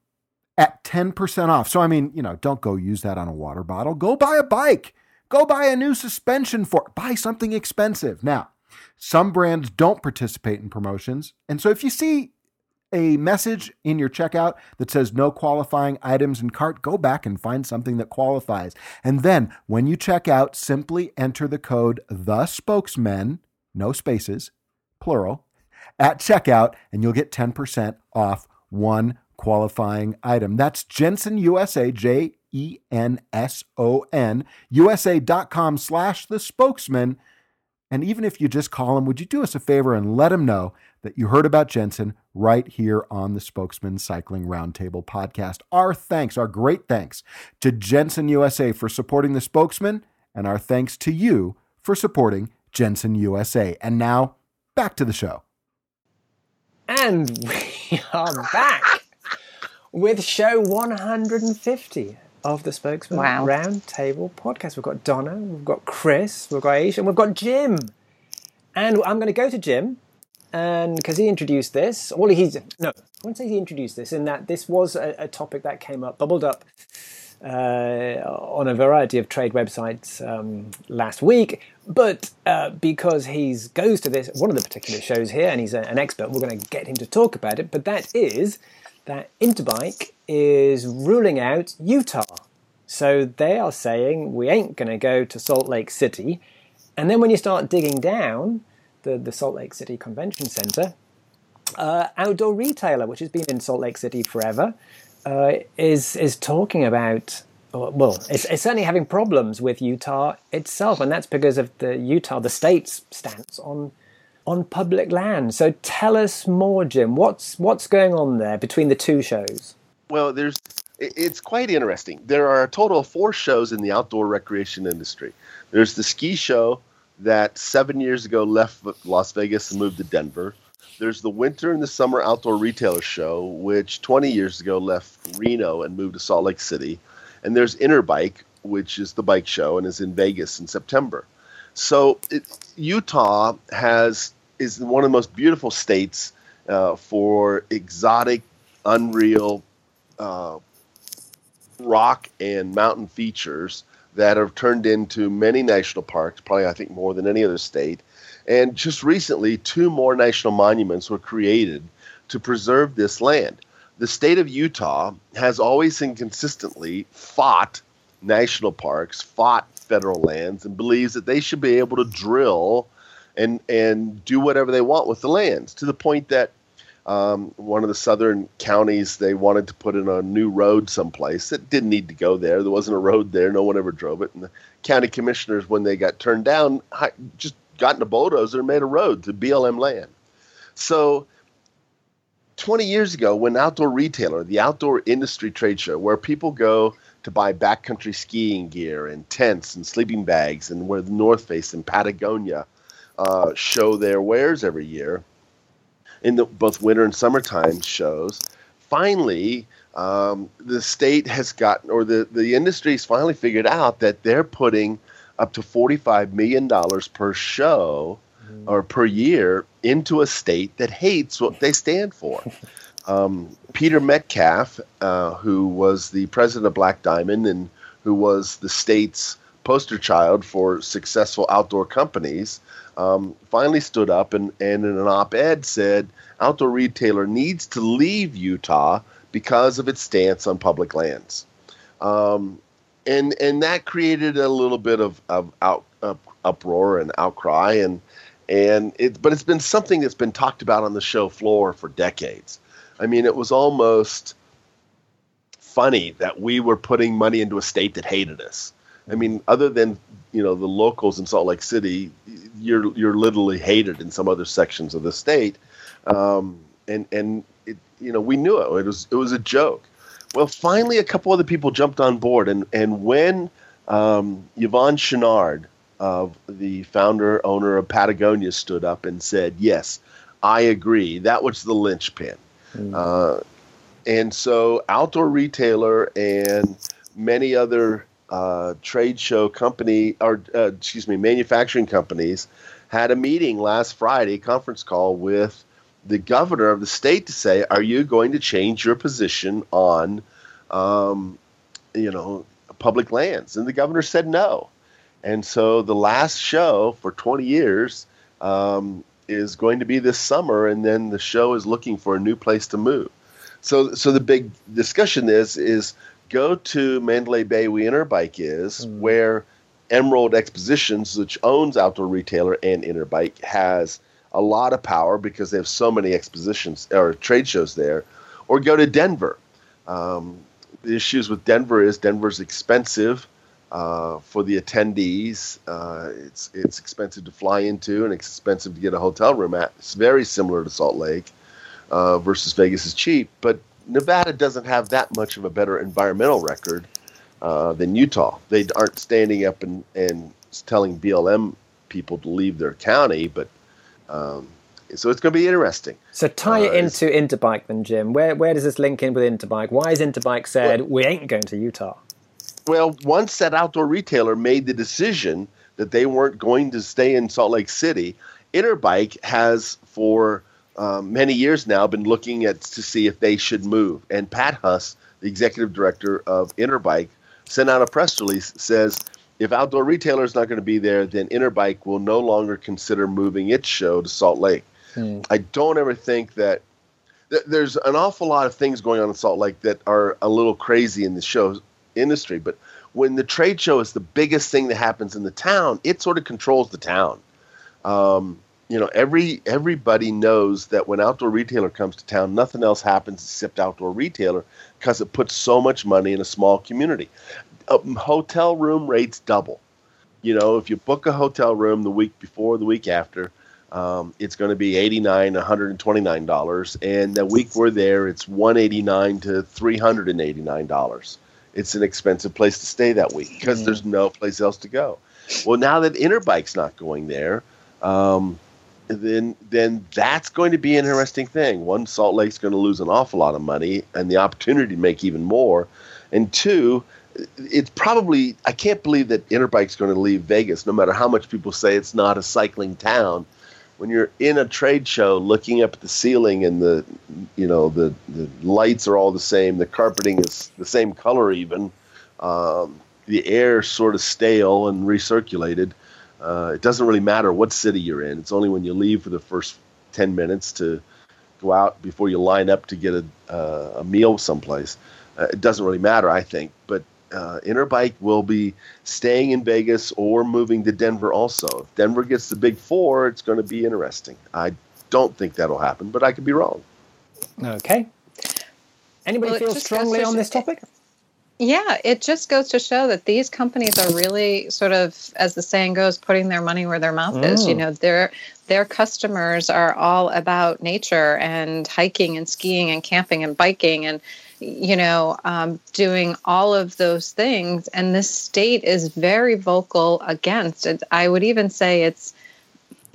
at 10% off. So, I mean, you know, don't go use that on a water bottle. Go buy a bike. Go buy a new suspension for buy something expensive. Now, some brands don't participate in promotions. And so if you see a message in your checkout that says no qualifying items in cart, go back and find something that qualifies. And then when you check out, simply enter the code the spokesmen no spaces, plural, at checkout, and you'll get 10% off one qualifying item. That's Jenson USA, J E N S O N, USA.com slash the spokesmen. And even if you just call them, would you do us a favor and let them know that you heard about Jenson right here on the Spokesmen Cycling Roundtable podcast? Our thanks, our great thanks to Jenson USA for supporting the spokesmen, and our thanks to you for supporting Jenson USA. And now, back to the show. And we are back with show 150 of the Spokesmen wow. Roundtable podcast. We've got Donna, we've got Chris, we've got Ayesha, and we've got Jim. And I'm going to go to Jim, and because he introduced this, well, he's no, I won't say he introduced this, in that this was a, a topic that came up, bubbled up uh, on a variety of trade websites um, last week. But uh, because he goes to this one of the particular shows here, and he's a, an expert, we're going to get him to talk about it. But that is that Interbike is ruling out Utah. So they are saying we ain't going to go to Salt Lake City. And then when you start digging down, the, the Salt Lake City Convention Center, uh, Outdoor Retailer, which has been in Salt Lake City forever, uh, is is talking about well, it's, it's, certainly having problems with Utah itself, and that's because of the Utah, the state's stance on on public land. So tell us more, Jim. What's what's going on there between the two shows? Well, there's it's quite interesting. There are a total of four shows in the outdoor recreation industry. There's the ski show that seven years ago left Las Vegas and moved to Denver. There's the winter and the summer outdoor retailer show, which 20 years ago left Reno and moved to Salt Lake City. And there's Interbike, which is the bike show and is in Vegas in September. So it, Utah has is one of the most beautiful states uh, for exotic, unreal uh, rock and mountain features that have turned into many national parks, probably I think more than any other state. And just recently, two more national monuments were created to preserve this land. The state of Utah has always and consistently fought national parks, fought federal lands, and believes that they should be able to drill and and do whatever they want with the lands to the point that um, one of the southern counties they wanted to put in a new road someplace that didn't need to go there. There wasn't a road there. No one ever drove it. And the county commissioners, when they got turned down, just got in a bulldozer and made a road to BLM land. So 20 years ago, when Outdoor Retailer, the outdoor industry trade show, where people go to buy backcountry skiing gear and tents and sleeping bags, and where the North Face and Patagonia uh, show their wares every year, in the both winter and summertime shows. Finally, um, the state has gotten, or the, the industry's finally figured out that they're putting up to $45 million per show mm. or per year into a state that hates what they stand for. Um, Peter Metcalf, uh, who was the president of Black Diamond and who was the state's poster child for successful outdoor companies, um, finally stood up and, and in an op ed said outdoor retailer needs to leave Utah because of its stance on public lands. Um, and, and that created a little bit of, of out, up, uproar and outcry. And, and it, but it's been something that's been talked about on the show floor for decades. I mean, it was almost funny that we were putting money into a state that hated us. I mean, other than you know the locals in Salt Lake City, you're you're literally hated in some other sections of the state, um, and and it, you know we knew it. It was it was a joke. Well, finally, a couple other people jumped on board, and and when um, Yvon Chouinard, of the founder owner of Patagonia, stood up and said, "Yes, I agree," that was the linchpin. Mm. Uh, and so, outdoor retailer and many other uh, trade show company or uh, excuse me manufacturing companies had a meeting last Friday, conference call with the governor of the state to say, are you going to change your position on, um, you know, public lands? And the governor said no. And so the last show for 20 years um, is going to be this summer, and then the show is looking for a new place to move. So, so the big discussion is is go to Mandalay Bay, where Interbike is, mm. where Emerald Expositions, which owns Outdoor Retailer and Interbike, has a lot of power because they have so many expositions or trade shows there, or go to Denver. Um, the issues with Denver is Denver's expensive uh, for the attendees. Uh, it's it's expensive to fly into and expensive to get a hotel room at. It's very similar to Salt Lake uh, versus Vegas is cheap, but Nevada doesn't have that much of a better environmental record uh, than Utah. They aren't standing up and, and telling BLM people to leave their county, but um, so it's going to be interesting. So tie it uh, into Interbike then, Jim. Where where does this link in with Interbike? Why has Interbike said well, we ain't going to Utah? Well, once that outdoor retailer made the decision that they weren't going to stay in Salt Lake City, Interbike has for um, many years now been looking at to see if they should move. And Pat Hus, the executive director of Interbike, sent out a press release says if Outdoor Retailer is not going to be there, then Interbike will no longer consider moving its show to Salt Lake. Hmm. I don't ever think that th- there's an awful lot of things going on in Salt Lake that are a little crazy in the show industry. But when the trade show is the biggest thing that happens in the town, it sort of controls the town. Um, you know, every everybody knows that when outdoor retailer comes to town, nothing else happens except outdoor retailer because it puts so much money in a small community. Uh, hotel room rates double. You know, if you book a hotel room the week before, the week after, um, it's going to be eighty nine, one hundred and twenty nine dollars, and the week we're there, it's one eighty nine to three hundred and eighty nine dollars. It's an expensive place to stay that week because mm-hmm. there's no place else to go. Well, now that Interbike's not going there, um, then then that's going to be an interesting thing. One, Salt Lake's going to lose an awful lot of money and the opportunity to make even more, and two, it's probably I can't believe that Interbike's going to leave Vegas, no matter how much people say it's not a cycling town. When you're in a trade show, looking up at the ceiling and the you know the the lights are all the same, the carpeting is the same color even, um, the air sort of stale and recirculated uh, it doesn't really matter what city you're in. It's only when you leave for the first 10 minutes to go out before you line up to get a, uh, a meal someplace. Uh, it doesn't really matter, I think. But uh, Interbike will be staying in Vegas or moving to Denver also. If Denver gets the big four, it's going to be interesting. I don't think that'll happen, but I could be wrong. Okay. Anybody well, feel strongly on this topic? Yeah, it just goes to show that these companies are really sort of, as the saying goes, putting their money where their mouth mm. is. You mm. know, their their customers are all about nature and hiking and skiing and camping and biking and you know um, doing all of those things. And this state is very vocal against it. I would even say it's,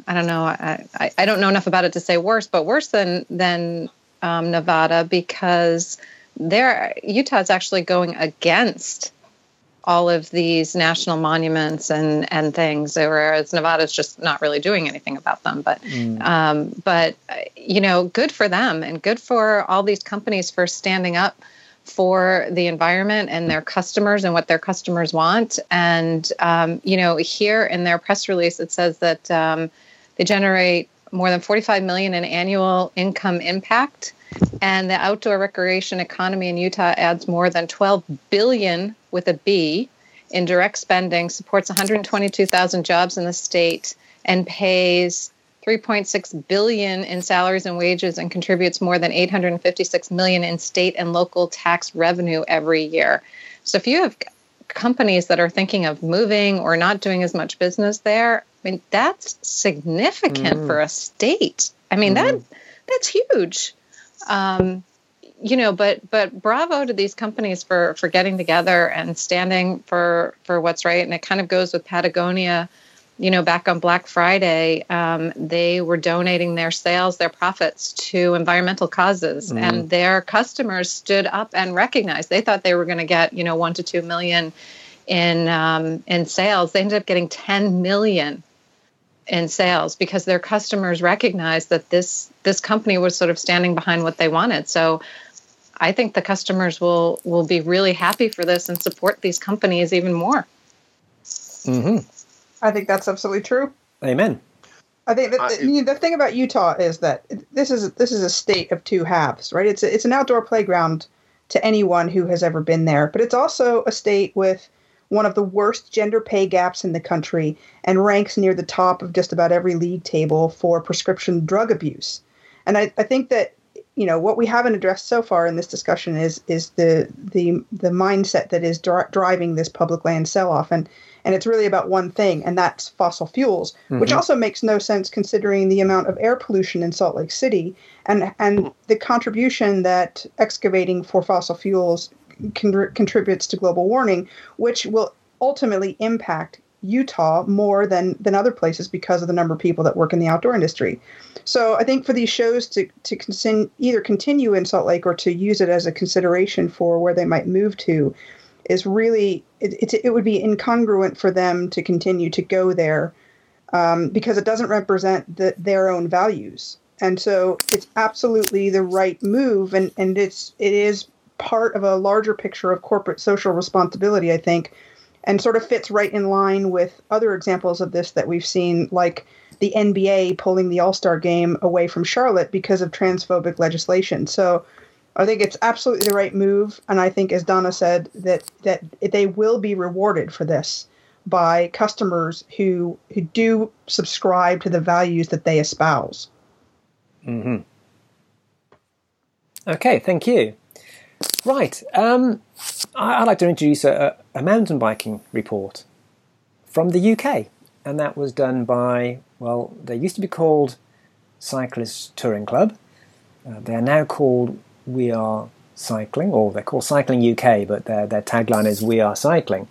I don't know, I, I, I don't know enough about it to say worse, but worse than than um, Nevada because there Utah is actually going against all of these national monuments and and things, whereas Nevada's just not really doing anything about them. But mm. um, but you know, good for them and good for all these companies for standing up for the environment and their customers and what their customers want. And um, you know, here in their press release, it says that um, they generate more than 45 million in annual income impact and the outdoor recreation economy in Utah adds more than 12 billion with a B in direct spending, supports 122,000 jobs in the state, and pays 3.6 billion in salaries and wages and contributes more than 856 million in state and local tax revenue every year. So if you have companies that are thinking of moving or not doing as much business there, I mean that's significant mm. for a state. I mean mm. that that's huge um, you know, but but bravo to these companies for for getting together and standing for for what's right. And it kind of goes with Patagonia. You know, back on Black Friday, um, they were donating their sales, their profits to environmental causes, mm. and their customers stood up and recognized. They thought they were going to get, you know, one to two million in um, in sales. They ended up getting ten million in sales because their customers recognized that this this company was sort of standing behind what they wanted. So I think the customers will will be really happy for this and support these companies even more. Mm-hmm. I think that's absolutely true. Amen. I think that the, the thing about Utah is that this is this is a state of two halves, right? It's a, it's an outdoor playground to anyone who has ever been there, but it's also a state with one of the worst gender pay gaps in the country and ranks near the top of just about every league table for prescription drug abuse. And I, I think that you know what we haven't addressed so far in this discussion is is the the the mindset that is dri- driving this public land sell off and and it's really about one thing and that's fossil fuels mm-hmm. which also makes no sense considering the amount of air pollution in Salt Lake City and and the contribution that excavating for fossil fuels con- contributes to global warming, which will ultimately impact Utah more than than other places because of the number of people that work in the outdoor industry. So I think for these shows to to con- either continue in Salt Lake or to use it as a consideration for where they might move to is really it, it, it would be incongruent for them to continue to go there um, because it doesn't represent the, their own values. And so it's absolutely the right move, and, and it's it is part of a larger picture of corporate social responsibility, I think, and sort of fits right in line with other examples of this that we've seen, like the NBA pulling the All Star game away from Charlotte because of transphobic legislation. So I think it's absolutely the right move, and I think, as Donna said, that that they will be rewarded for this by customers who who do subscribe to the values that they espouse. Mm-hmm. Okay, thank you. Right, um, I, would like to introduce a, a mountain biking report from the UK, and that was done by well, they used to be called Cyclists Touring Club. Uh, they are now called We Are Cycling, or they're called Cycling UK, but their their tagline is We Are Cycling.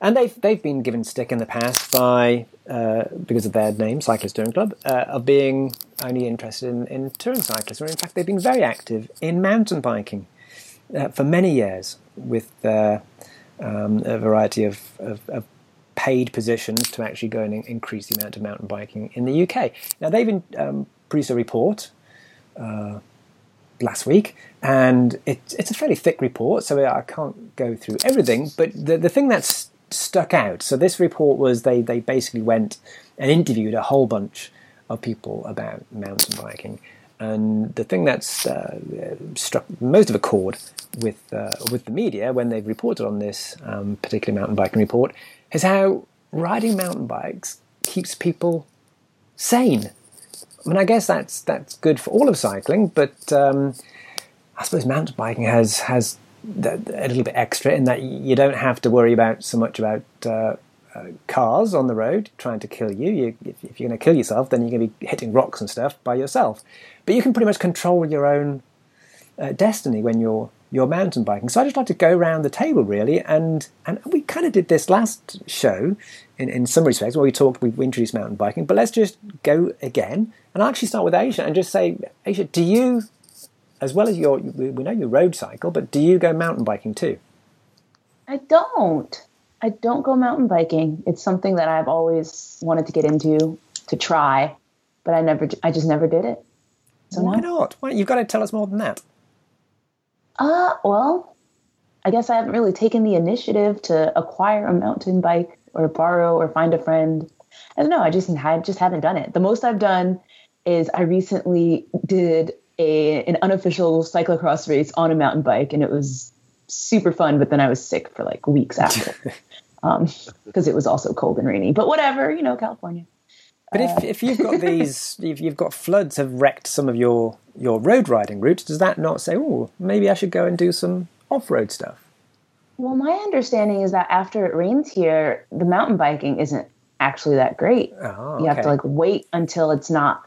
And they've they've been given stick in the past by uh, because of their name, Cyclist Touring Club, uh, of being only interested in, in touring cyclists. Or in fact, they've been very active in mountain biking uh, for many years with um, a variety of, of, of, paid positions to actually go and increase the amount of mountain biking in the UK. Now they've um, produced a report uh, last week, and it's it's a fairly thick report, so I can't go through everything. But the the thing that's stuck out. So this report was they they basically went and interviewed a whole bunch of people about mountain biking. And the thing that's uh, struck most of a chord with uh, with the media when they've reported on this um, particular mountain biking report is how riding mountain bikes keeps people sane. I mean, I guess that's that's good for all of cycling, but um, I suppose mountain biking has has a little bit extra in that you don't have to worry about so much about uh, uh, cars on the road trying to kill you. you if, if, you're going to kill yourself, then you're going to be hitting rocks and stuff by yourself. But you can pretty much control your own uh, destiny when you're you're mountain biking. So I just like to go around the table really, and and we kind of did this last show in, in some respects where we talked, we introduced mountain biking. But let's just go again, and I'll actually start with Ayesha and just say, Ayesha, do you as well as your, we know you road cycle, but do you go mountain biking too? I don't. I don't go mountain biking. It's something that I've always wanted to get into, to try, but I never, I just never did it. So why no. not? Why, you've got to tell us more than that. Uh, well, I guess I haven't really taken the initiative to acquire a mountain bike or borrow or find a friend. I don't know. I just I just haven't done it. The most I've done is I recently did a an unofficial cyclocross race on a mountain bike, and it was super fun. But then I was sick for like weeks after because um, it was also cold and rainy. But whatever, you know, California. But if, uh, if you've got these, if you've got floods have wrecked some of your, your road riding routes, does that not say, oh, maybe I should go and do some off road stuff? Well, my understanding is that after it rains here, the mountain biking isn't actually that great. Oh, okay. You have to like wait until it's not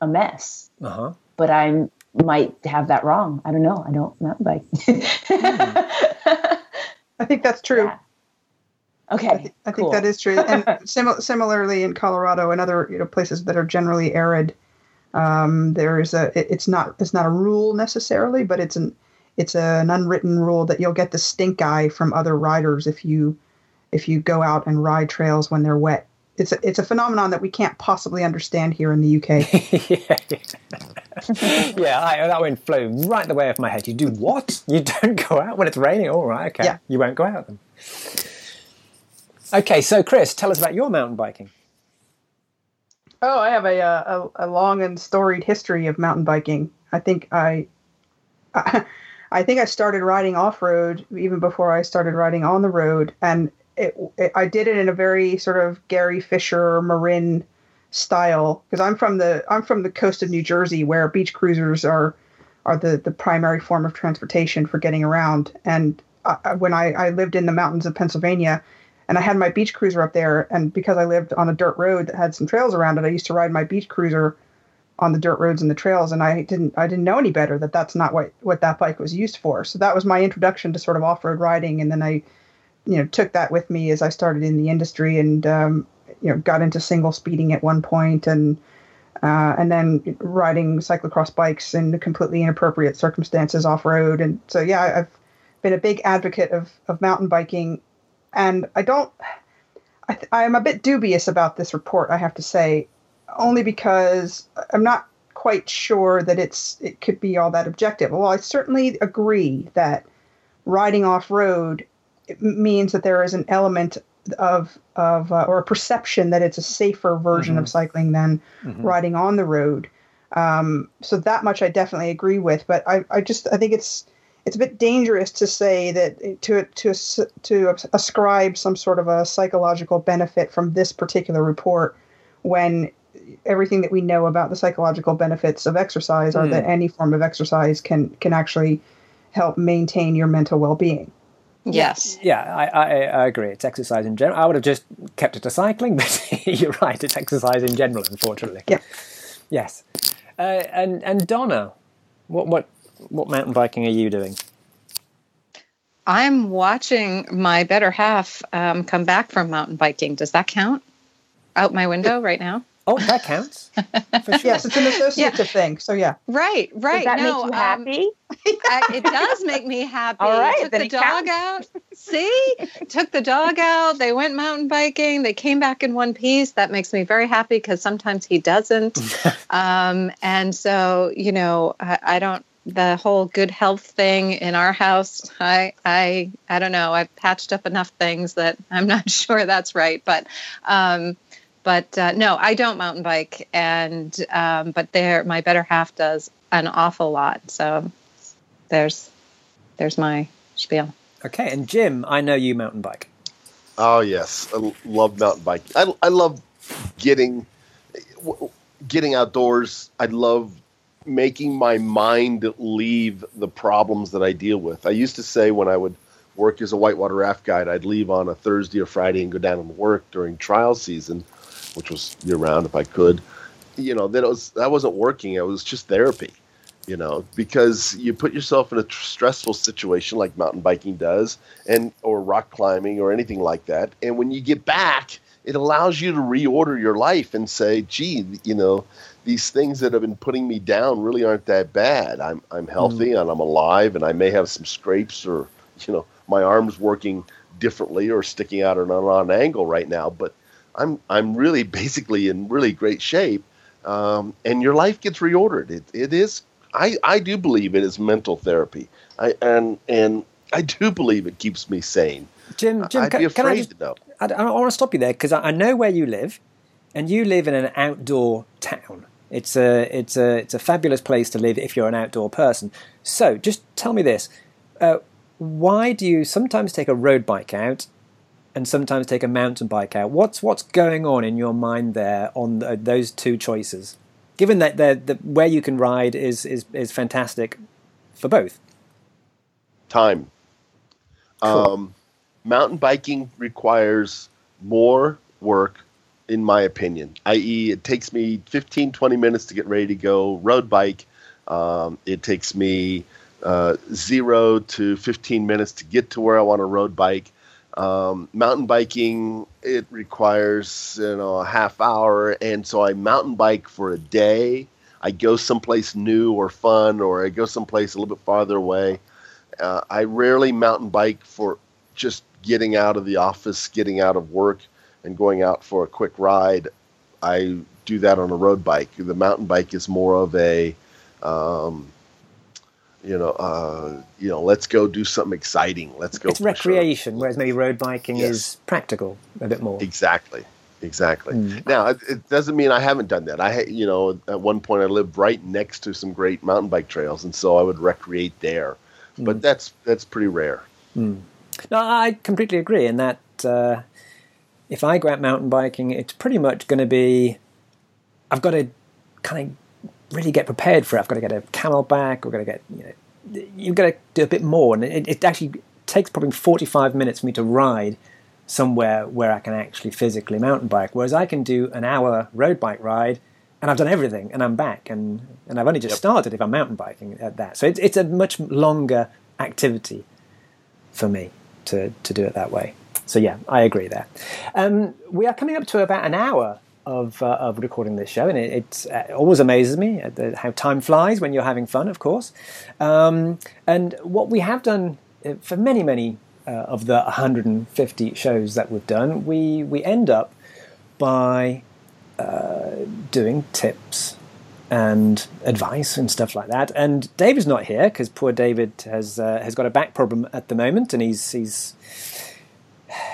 a mess. Uh-huh but I might have that wrong. I don't know. I don't mountain bike. I think that's true. Yeah. Okay, I, th- I cool. think that is true. And sim- similarly, in Colorado and other you know places that are generally arid, um, there is a. It, it's not. It's not a rule necessarily, but it's an. It's a, an unwritten rule that you'll get the stink eye from other riders if you, if you go out and ride trails when they're wet it's a, it's a phenomenon that we can't possibly understand here in the UK. yeah, yeah I, that went flow right the way off my head. You do what? You don't go out when it's raining? All right, okay. Yeah. You won't go out then. Okay, so Chris, tell us about your mountain biking. Oh, I have a, uh, a, a long and storied history of mountain biking. I think I, I, I think I started riding off road even before I started riding on the road, and it, it, I did it in a very sort of Gary Fisher Marin style because I'm from the I'm from the coast of New Jersey where beach cruisers are are the the primary form of transportation for getting around. And I, when I, I lived in the mountains of Pennsylvania, and I had my beach cruiser up there, and because I lived on a dirt road that had some trails around it, I used to ride my beach cruiser on the dirt roads and the trails and I didn't I didn't know any better that that's not what what that bike was used for. So that was my introduction to sort of off-road riding and then I you know took that with me as I started in the industry and um, you know got into single speeding at one point and uh, and then riding cyclocross bikes in completely inappropriate circumstances off road and so yeah I've been a big advocate of of mountain biking and I don't I th- I'm a bit dubious about this report I have to say only because I'm not quite sure that it's it could be all that objective. Well, I certainly agree that riding off road means that there is an element of of uh, or a perception that it's a safer version Mm-hmm. of cycling than riding on the road. Um, so that much I definitely agree with. But I, I just I think it's it's a bit dangerous to say that to to to ascribe some sort of a psychological benefit from this particular report when everything that we know about the psychological benefits of exercise are that any form of exercise can can actually help maintain your mental well-being. Yes. Yeah, I, I, I agree. It's exercise in general. I would have just kept it to cycling, but you're right. It's exercise in general, unfortunately. Yeah. Yes. Uh, and and Donna, what what what mountain biking are you doing? I'm watching my better half um, come back from mountain biking. Does that count? Out my window right now? Oh, that counts. For sure. Yes, it's an associative thing. So yeah. Right, right. Does that no, make you um, happy? I, it does make me happy. All right, took then the it dog out. See, took the dog out. They went mountain biking. They came back in one piece. That makes me very happy because sometimes he doesn't. um, and so, you know, I, I don't. The whole good health thing in our house, I, I, I don't know. I've patched up enough things that I'm not sure that's right. But, um, but uh, no, I don't mountain bike, and um, but there, my better half does an awful lot. So there's there's my spiel. Okay, and Jim, I know you mountain bike. Oh yes, i love mountain biking. I, I love getting getting outdoors. I love making my mind leave the problems that I deal with. I used to say when I would work as a whitewater raft guide, I'd leave on a Thursday or Friday and go down and work during trial season, which was year round if I could. You know, that was that wasn't working. It was just therapy. You know, because you put yourself in a tr- stressful situation like mountain biking does, and or rock climbing or anything like that. And when you get back, it allows you to reorder your life and say, "Gee, you know, these things that have been putting me down really aren't that bad. I'm I'm healthy and I'm alive, and I may have some scrapes or you know my arms working differently or sticking out at an angle right now, but I'm I'm really basically in really great shape." Um, and your life gets reordered. It, it is I, I do believe it is mental therapy. I and and I do believe it keeps me sane. Jim, Jim, I'd can, be can I just know. I, I want to stop you there because I, I know where you live, and you live in an outdoor town. It's a it's a it's a fabulous place to live if you're an outdoor person. So just tell me this: uh, why do you sometimes take a road bike out, and sometimes take a mountain bike out? What's what's going on in your mind there on th those two choices? Given that the, the where you can ride is is is fantastic for both. Time. Um, mountain biking requires more work, in my opinion. I.e., it takes me 15, 20 minutes to get ready to go. Road bike, um, it takes me uh, zero to 15 minutes to get to where I want to road bike. Um, mountain biking, it requires you know a half hour, and so I mountain bike for a day. I go someplace new or fun, or I go someplace a little bit farther away. Uh, I rarely mountain bike for just getting out of the office, getting out of work, and going out for a quick ride. I do that on a road bike. The mountain bike is more of a, um, you know, uh, you know, let's go do something exciting. Let's go. It's for sure. recreation, whereas maybe road biking Yes. is practical a bit more. Exactly. Exactly. Mm. Now, it, it doesn't mean I haven't done that. I, you know, at one point I lived right next to some great mountain bike trails, and so I would recreate there. But that's that's pretty rare. No, I completely agree in that uh, if I go out mountain biking, it's pretty much going to be I've got to kind of really get prepared for it. I've got to get a camelback. I've got to get you know you've got to do a bit more, and it, it actually takes probably forty five minutes for me to ride somewhere where I can actually physically mountain bike. Whereas I can do an hour road bike ride. And I've done everything, and I'm back, and, and I've only just Yep. started if I'm mountain biking at that. So it's, it's a much longer activity for me to, to do it that way. So yeah, I agree there. Um, we are coming up to about an hour of, uh, of recording this show, and it, it uh, always amazes me the, how time flies when you're having fun, of course. Um, and what we have done uh, for many, many uh, of the 150 shows that we've done, we, we end up by uh, doing tips and advice and stuff like that. And David's not here because poor David has uh, has got a back problem at the moment, and he's he's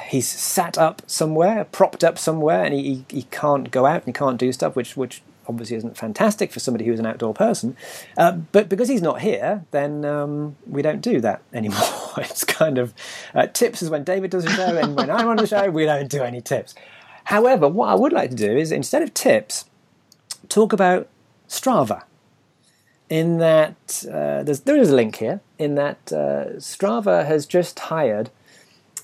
he's sat up somewhere, propped up somewhere, and he, he, he can't go out and he can't do stuff, which which obviously isn't fantastic for somebody who's an outdoor person. Uh, but because he's not here, then um, we don't do that anymore. it's kind of uh, tips is when David does a show, and when I'm on the show, we don't do any tips. However, what I would like to do is instead of tips, talk about Strava. In that uh, there is a link here. In that uh, Strava has just hired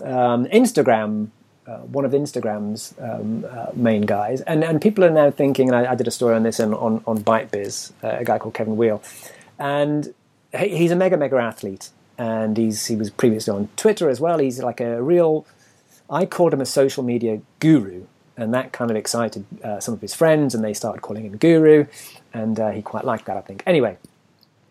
um, Instagram uh, one of Instagram's um, uh, main guys, and and people are now thinking. And I, I did a story on this in, on on BikeBiz, uh, a guy called Kevin Weil, and he, he's a mega mega athlete, and he's he was previously on Twitter as well. He's like a real. I called him a social media guru, and that kind of excited uh, some of his friends, and they started calling him guru, and uh, he quite liked that, I think. Anyway,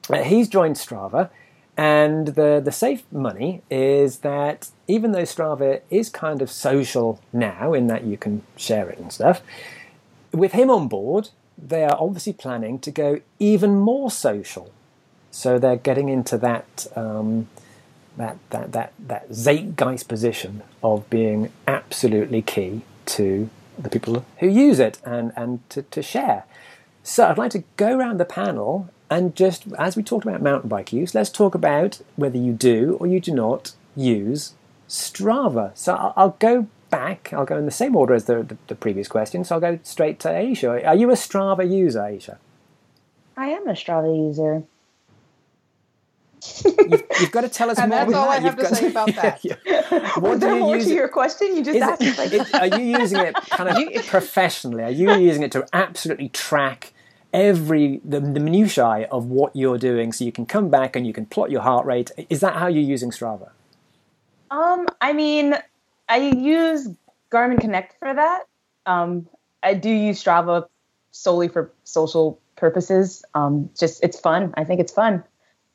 uh, he's joined Strava and the, the safe money is that even though Strava is kind of social now, in that you can share it and stuff, with him on board, they are obviously planning to go even more social. So they're getting into that um, that that that that zeitgeist position of being absolutely key to the people who use it and and to, to share. So I'd like to go around the panel and just as we talked about mountain bike use, let's talk about whether you do or you do not use Strava. So I'll, I'll go back. I'll go in the same order as the, the, the, previous question. So I'll go straight to Ayesha. Are you a Strava user, Ayesha? I am a Strava user. you've, you've, got to tell us and more. That's all that. I have you've to say about that. yeah, yeah. What do you more use to your question? You just asked. It, like, it, are you using it kind of professionally? Are you using it to absolutely track every the, the minutiae of what you're doing so you can come back and you can plot your heart rate. Is that how you're using strava? Um i mean i use garmin connect for that. Um i do use strava solely for social purposes. Um just it's fun. I think it's fun.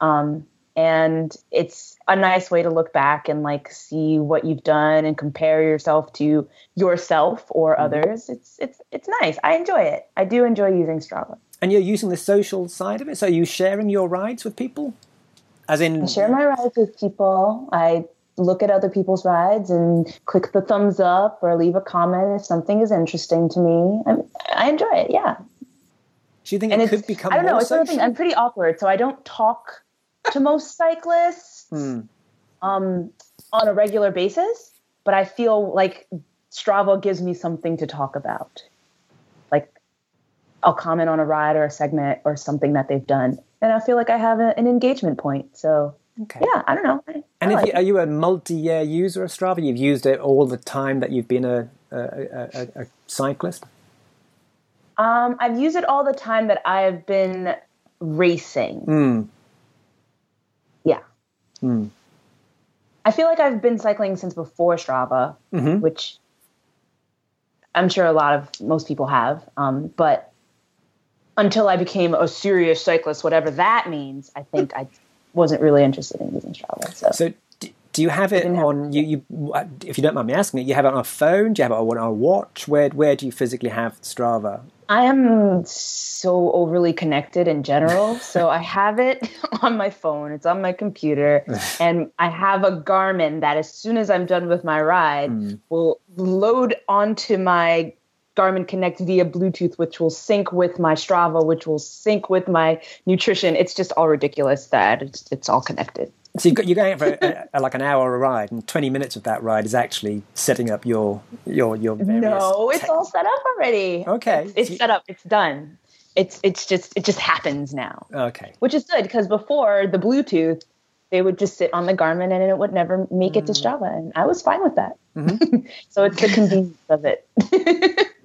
Um and it's a nice way to look back and like see what you've done and compare yourself to yourself or mm-hmm. others. It's it's it's nice. I enjoy it. I do enjoy using strava and you're using the social side of it. So are you sharing your rides with people? As in, I share my rides with people. I look at other people's rides and click the thumbs up or leave a comment if something is interesting to me. I'm, i enjoy it. Yeah. Do you think and it could become? I don't know. It's thing. I'm pretty awkward, so I don't talk to most cyclists hmm. um, on a regular basis. But I feel like Strava gives me something to talk about. I'll comment on a ride or a segment or something that they've done, and I feel like I have a, an engagement point. So okay. yeah, I don't know. I, and I like you, are you a multi-year user of Strava? You've used it all the time that you've been a a, a, cyclist. Um, I've used it all the time that I've been racing. Mm. Yeah. Mm. I feel like I've been cycling since before Strava, mm-hmm. which I'm sure a lot of most people have. Um, but until I became a serious cyclist, whatever that means, I think I wasn't really interested in using Strava. So, so do you have it on have you, you? If you don't mind me asking it, you have it on a phone? Do you have it on a watch? Where where do you physically have Strava? I am so overly connected in general. so I have it on my phone, it's on my computer, and I have a Garmin that as soon as I'm done with my ride mm. will load onto my Garmin Connect via Bluetooth, which will sync with my Strava, which will sync with my nutrition. It's just all ridiculous that it's, it's all connected. So you're going for a, a, like an hour a ride, and 20 minutes of that ride is actually setting up your your your. No, it's all set up already. Okay, it's, it's set up. It's done. It's it's just it just happens now. Okay, which is good because before the Bluetooth, they would just sit on the Garmin and it would never make it to mm. Strava, and I was fine with that. Mm-hmm. so it's the convenience of it.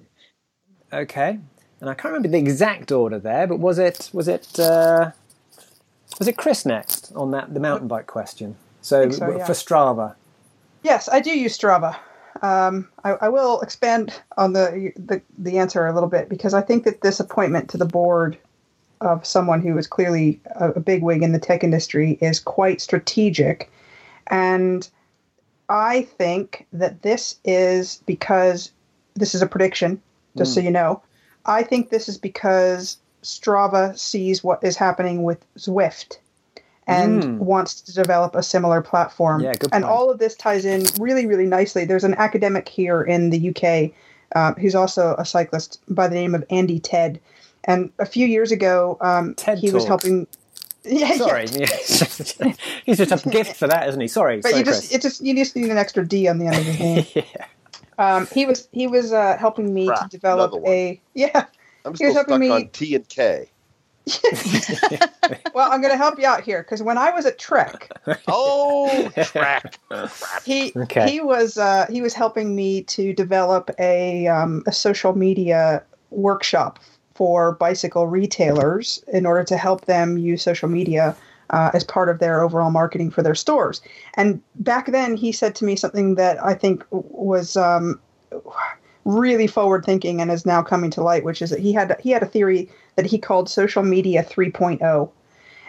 Okay, and I can't remember the exact order there, but was it was it uh, was it Chris next on that the mountain bike question? So, so yeah. for Strava. Yes, I do use Strava. Um, I, I, will expand on the, the the answer a little bit because I think that this appointment to the board of someone who is clearly a, a bigwig in the tech industry is quite strategic, and I think that this is because this is a prediction just mm. so hmm. you know. I think this is because Strava sees what is happening with Zwift and Mm. wants to develop a similar platform. Yeah, good and point. all of this ties in really, really nicely. There's an academic here in the UK uh, who's also a cyclist by the name of Andy Ted. And a few years ago, um, TED he was helping. Yeah, yeah. Sorry, he's just a gift for that, isn't he? Sorry, But sorry, you just Chris. it just you just need an extra D on the end of his name. yeah. Um, he was he was uh, helping me Crap, to develop a yeah. I'm He was still helping stuck me- on T and K. Well, I'm going to help you out here because when I was at Trek, Oh, track. he Okay. he was uh, he was helping me to develop a um, a social media workshop for bicycle retailers in order to help them use social media uh, as part of their overall marketing for their stores. And back then, he said to me something that I think was um, really forward thinking and is now coming to light, which is that he had he had a theory that he called social media 3.0.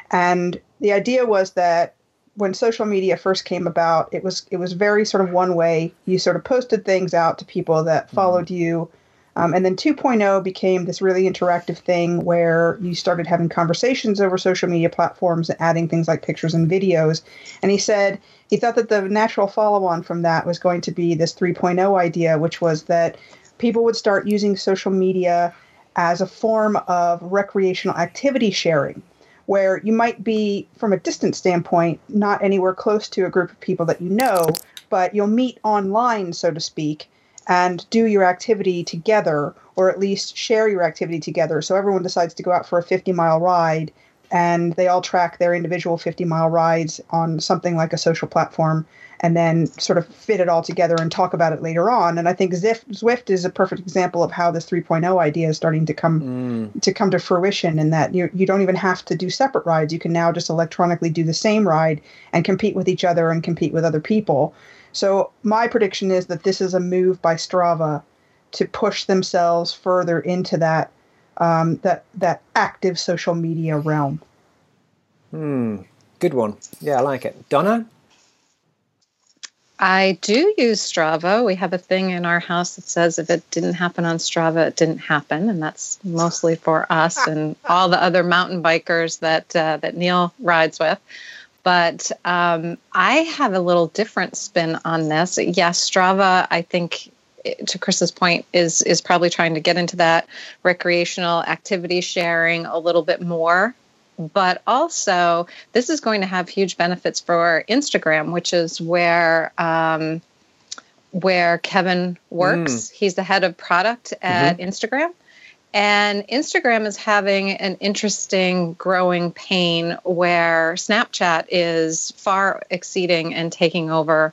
And the idea was that when social media first came about, it was it was very sort of one way. You sort of posted things out to people that followed you, um, and then 2.0 became this really interactive thing where you started having conversations over social media platforms, and adding things like pictures and videos. And he said he thought that the natural follow-on from that was going to be this 3.0 idea, which was that people would start using social media as a form of recreational activity sharing where you might be, from a distance standpoint, not anywhere close to a group of people that you know, but you'll meet online, so to speak, and do your activity together, or at least share your activity together. So everyone decides to go out for a 50 mile ride, and they all track their individual 50 mile rides on something like a social platform. And then sort of fit it all together and talk about it later on. And I think Zwift is a perfect example of how this 3.0 idea is starting to come Mm. to come to fruition in that you you don't even have to do separate rides. You can now just electronically do the same ride and compete with each other and compete with other people. So my prediction is that this is a move by Strava to push themselves further into that um, that that active social media realm. Hmm. Good one. Yeah, I like it. Donna? I do use Strava. We have a thing in our house that says if it didn't happen on Strava, it didn't happen, and that's mostly for us and all the other mountain bikers that uh, that Neil rides with. But um, I have a little different spin on this. Yes, Strava. I think, eh, to Chris's point, is is probably trying to get into that recreational activity sharing a little bit more but also this is going to have huge benefits for Instagram, which is where um, where Kevin works. He's the head of product at Instagram. And Instagram is having an interesting growing pain where Snapchat is far exceeding and taking over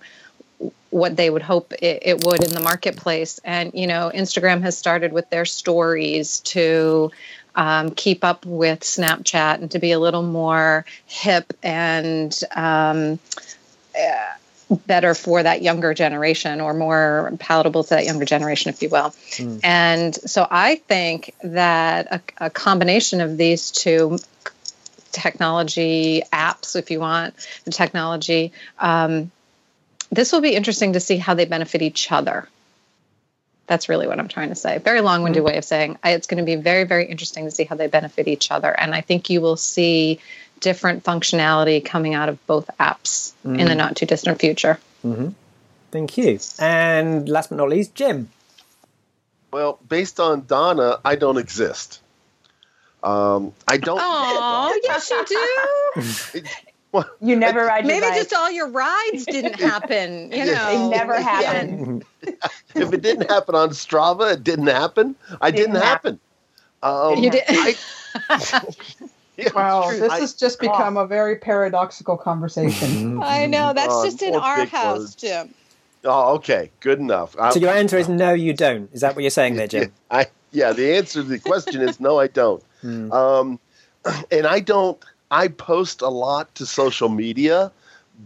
what they would hope it, it would in the marketplace. And, you know, Instagram has started with their stories to um, keep up with Snapchat and to be a little more hip and um, uh, better for that younger generation or more palatable to that younger generation, if you will. And so I think that a, a combination of these two technology apps, if you want, the technology, um, this will be interesting to see how they benefit each other. That's really what I'm trying to say. Very long winded way of saying I- it's going to be very, very interesting to see how they benefit each other. And I think you will see different functionality coming out of both apps in the not too distant future. Thank you. And last but not least, Jim. Well, based on Donna, I don't exist. Um, I don't. Oh, yes, you do. Well, You never ride Maybe bike. just all your rides didn't happen. You know, They never happen. if it didn't happen on Strava, it didn't happen. I didn't, Didn't happen. Um, You did. I, Yeah, it's Wow, true. this I- has just become a very paradoxical conversation. I know. That's Oh, just in our house, words. Jim. Oh, okay, good enough. I- So your answer is no, you don't. Is that what you're saying there, yeah, Jim? I yeah. The answer to the question is no, I don't. Um, and I don't. I post a lot to social media,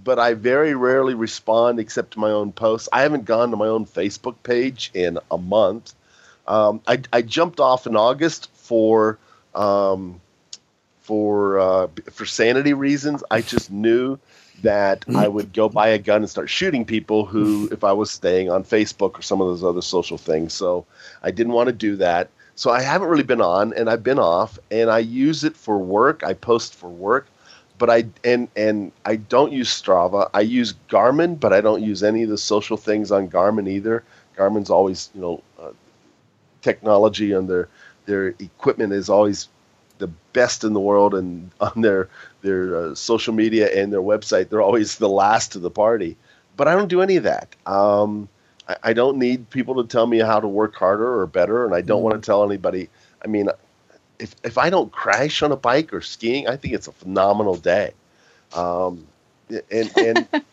but I very rarely respond except to my own posts. I haven't gone to my own Facebook page in a month. Um, I, I jumped off in August for um, for uh, for sanity reasons. I just knew that I would go buy a gun and start shooting people who, if I was staying on Facebook or some of those other social things. So I didn't want to do that. So I haven't really been on, and I've been off, and I use it for work. I post for work, but I and and I don't use Strava. I use Garmin, but I don't use any of the social things on Garmin either. Garmin's always, you know, uh, technology and their their equipment is always the best in the world, and on their their uh, social media and their website, they're always the last to the party. But I don't do any of that. Um, I, I don't need people to tell me how to work harder or better, and I don't want to tell anybody. I mean, if if I don't crash on a bike or skiing, I think it's a phenomenal day. Um, and and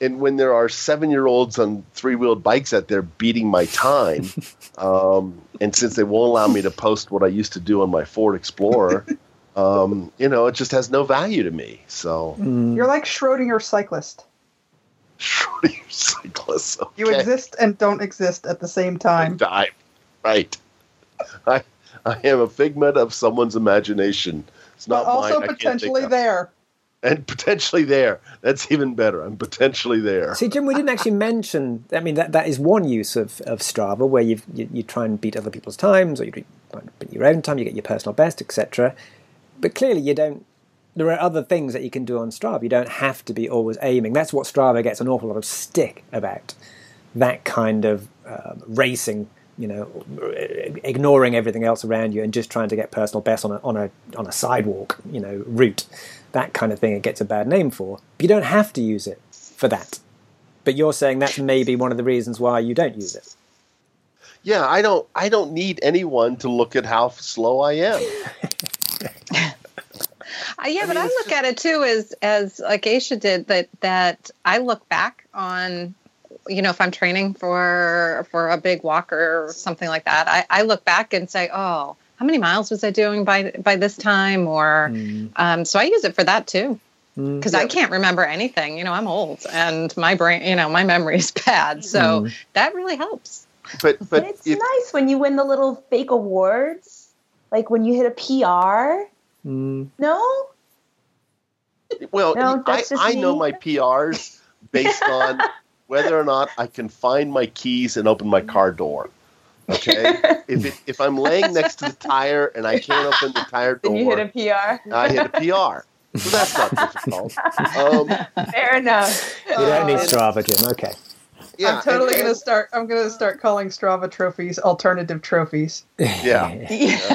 and when there are seven year olds on three wheeled bikes out there beating my time, um, and since they won't allow me to post what I used to do on my Ford Explorer, um, you know, it just has no value to me. So You're like Schrodinger cyclist. Schrodinger cyclist. Okay. You exist and don't exist at the same time. time. Right. I I am a figment of someone's imagination. It's But not also mine. I can't potentially of. there. And potentially there. That's even better. I'm potentially there. See, Jim, we didn't actually mention. I mean, that, that is one use of, of Strava where you you try and beat other people's times, or you beat your own time, you get your personal best, etc. But clearly, you don't. There are other things that you can do on Strava. You don't have to be always aiming. That's what Strava gets an awful lot of stick about. That kind of um, racing, you know, ignoring everything else around you and just trying to get personal best on a on a on a sidewalk, you know, route. That kind of thing it gets a bad name for. But you don't have to use it for that. But you're saying that's maybe one of the reasons why you don't use it. Yeah, I don't. I don't need anyone to look at how slow I am. Uh, yeah, but I look at it too as as like Ayesha did that that I look back on you know if I'm training for for a big walk or something like that I, I look back and say oh how many miles was I doing by by this time? Or um, so I use it for that too. Because I can't remember anything. You know I'm old and my brain you know my memory is bad. So that really helps. But But but it's if, nice when you win the little fake awards, like when you hit a PR. Mm. No, well, No, I, that's just I know my PRs based on whether or not I can find my keys and open my car door. Okay, if it, if I'm laying next to the tire and I can't open the tire then door, you hit a PR. I hit a PR. So that's not difficult. Um, Fair enough. You don't need Uh, Strava, Jim. Okay. yeah, I'm totally and- gonna start. I'm gonna start calling Strava trophies alternative trophies. Yeah.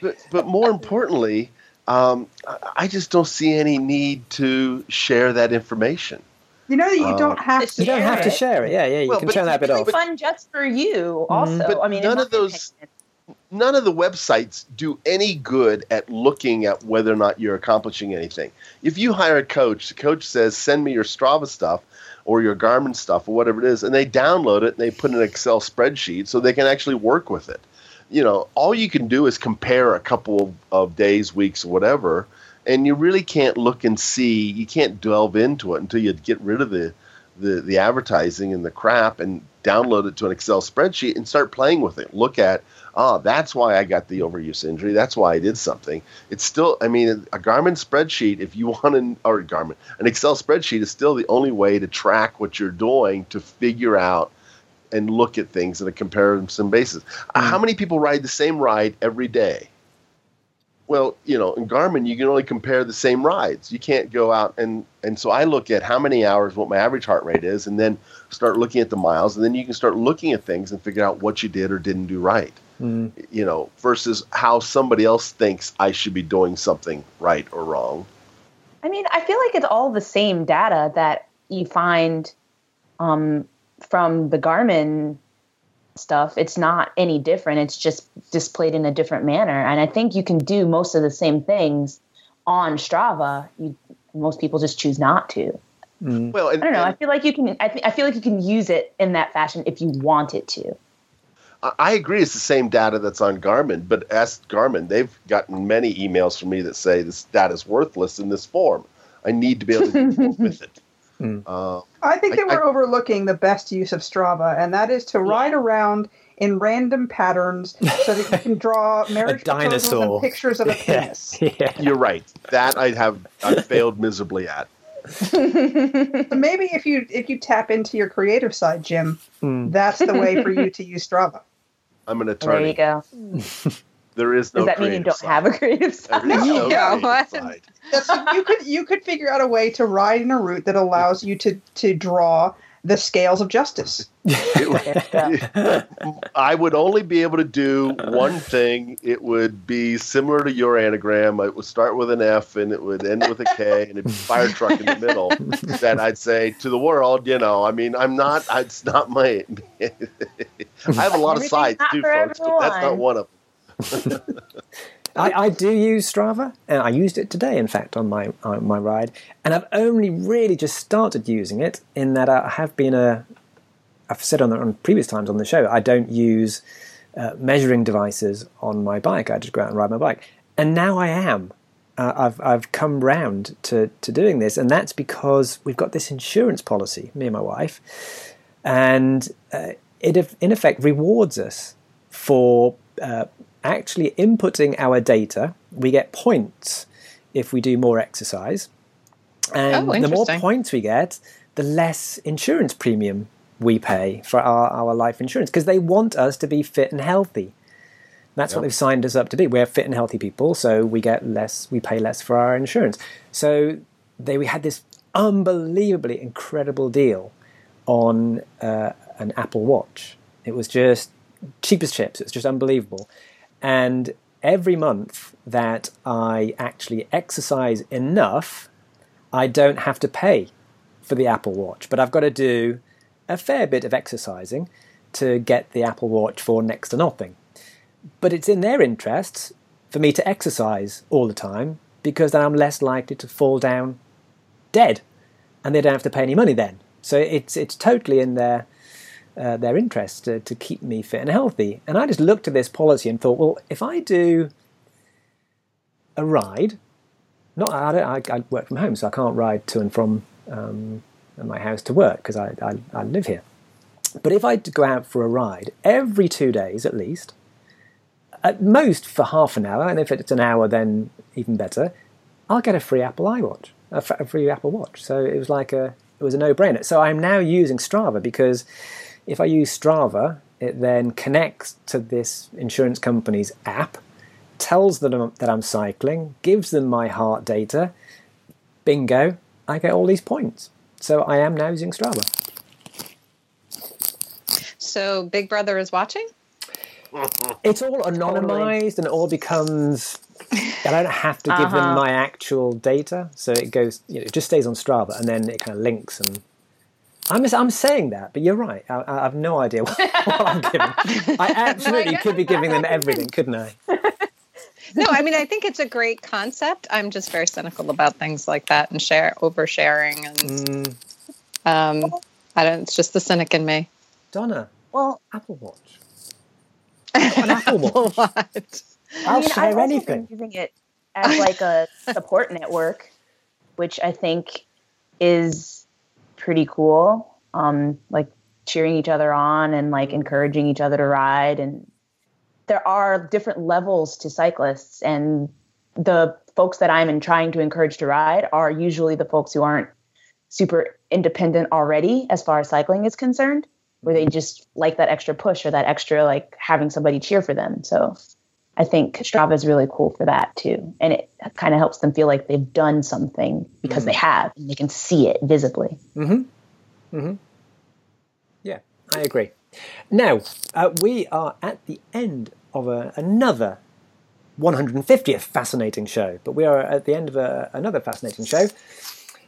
But, but more importantly, um, I- I just don't see any need to share that information. You know that you Uh, don't have to. You don't have to Share it. Yeah, yeah. You Well, can turn that bit Really off. fun just for you. Also, But I mean, none of those- opinion. none of the websites do any good at looking at whether or not you're accomplishing anything. If you hire a coach, the coach says, "Send me your Strava stuff or your Garmin stuff or whatever it is," and they download it and they put in an Excel spreadsheet so they can actually work with it. You know, all you can do is compare a couple of days, weeks, whatever, and you really can't look and see. You can't delve into it until you get rid of the the, the advertising and the crap and download it to an Excel spreadsheet and start playing with it. Look at oh, that's why I got the overuse injury. That's why I did something. It's still, I mean, a Garmin spreadsheet, if you want an, or Garmin, an Excel spreadsheet is still the only way to track what you're doing to figure out and look at things on a comparison basis. Uh, How many people ride the same ride every day? Well, you know, in Garmin, you can only compare the same rides. You can't go out and and so I look at how many hours, what my average heart rate is, and then start looking at the miles, and then you can start looking at things and figure out what you did or didn't do right. Mm. You know, versus how somebody else thinks I should be doing something right or wrong. I mean, I feel like it's all the same data that you find um, from the Garmin stuff. It's not any different. It's just displayed in a different manner. And I think you can do most of the same things on Strava. You, most people just choose not to. Mm-hmm. Well, and, I don't know. I feel like you can. I, th- I feel like you can use it in that fashion if you want it to. I- I agree it's the same data that's on Garmin, but ask Garmin. They've gotten many emails from me that say this data is worthless in this form. I need to be able to do with it. Uh, I think I- that we're I- overlooking the best use of Strava, and that is to ride around in random patterns so that you can draw marriage proposals dinosaur. and pictures of a penis. yeah. you're right. That I have I failed miserably at. So maybe if you if you tap into your creative side, Jim, Hmm. that's the way for you to use Strava. I'm an There you go. There is no. Does that mean you don't side. have a creative side? There is no Yeah, side. That's, you could you could figure out a way to ride in a route that allows you to to draw the scales of justice. I would only be able to do one thing. It would be similar to your anagram. It would start with an F and it would end with a K and it'd be fire truck in the middle. that I'd say to the world, you know, I mean, I'm not, it's not my, I have a lot of sides too, folks, but that's not one of them. I, I do use Strava, and I used it today, in fact, on my on my ride. And I've only really just started using it in that I have been a. I've said on, the, on previous times on the show, I don't use uh, measuring devices on my bike. I just go out and ride my bike, and now I am. Uh, I've I've come round to to doing this, and that's because we've got this insurance policy, me and my wife, and uh, it in effect rewards us for uh, actually inputting our data. We get points if we do more exercise, and Oh, the more points we get, the less insurance premium we pay for our, our life insurance because they want us to be fit and healthy. That's what they've signed us up to be. We're fit and healthy people, so we get less, we pay less for our insurance. So they we had this unbelievably incredible deal on uh, an Apple Watch. It was just cheap as chips. It was just unbelievable. And every month that I actually exercise enough, I don't have to pay for the Apple Watch, but I've got to do a fair bit of exercising to get the Apple Watch for next to nothing. But it's in their interests for me to exercise all the time because then I'm less likely to fall down dead, and they don't have to pay any money then. So it's it's totally in their uh, their interest to, to keep me fit and healthy. And I just looked at this policy and thought, well, if I do a ride, not I, I, I work from home, so I can't ride to and from um, my house to work because I, I, I live here. But if I go out for a ride every two days at least, at most for half an hour, and if it's an hour, then even better, I'll get a free Apple iWatch, a free Apple Watch. So it was like a, it was a no-brainer. So I'm now using Strava because if I use Strava, it then connects to this insurance company's app, tells them that I'm cycling, gives them my heart data. Bingo! I get all these points. So I am now using Strava. So Big Brother is watching? It's all anonymized and it all becomes. I don't have to give them Uh-huh. my actual data, so it goes. You know, it just stays on Strava, and then it kind of links. And I'm just, I'm saying that, but you're right. I, I have no idea what, what I'm giving. I absolutely could be giving them everything, couldn't I? No, I mean I think it's a great concept. I'm just very cynical about things like that and share oversharing and Mm, um I don't it's just the cynic in me. Donna, Well, Apple Watch. I've got an Apple Watch. what? I'll I mean, share I've anything. been using it as like a support network, which I think is pretty cool. Um, like cheering each other on and like encouraging each other to ride. And there are different levels to cyclists, and the folks that I'm in trying to encourage to ride are usually the folks who aren't super independent already as far as cycling is concerned where they just like that extra push or that extra like having somebody cheer for them so I think Strava is really cool for that too. And it kind of helps them feel like they've done something because they have and they can see it visibly. Mhm. Mhm. Yeah, I agree. Now, uh, we are at the end of a, another 150th fascinating show, but we are at the end of a, another fascinating show.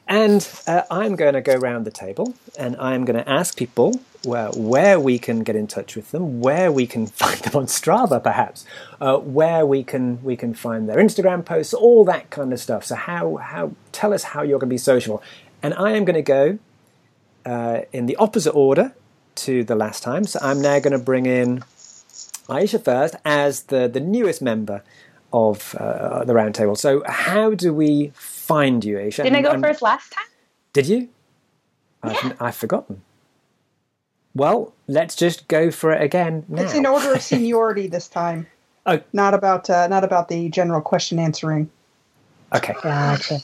And uh, I'm going to go around the table and I'm going to ask people where, where we can get in touch with them, where we can find them on Strava, perhaps, uh, where we can we can find their Instagram posts, all that kind of stuff. So how how tell us how you're going to be social. And I am going to go uh, in the opposite order to the last time. So I'm now going to bring in Ayesha first as the, the newest member of uh, the roundtable. So how do we find you, Ayesha? Didn't I go And- first last time? Did you? I've, I've forgotten. Well, let's just go for it again now. It's in order of seniority this time. Oh. Not about uh, not about the general question answering. Okay. Gotcha.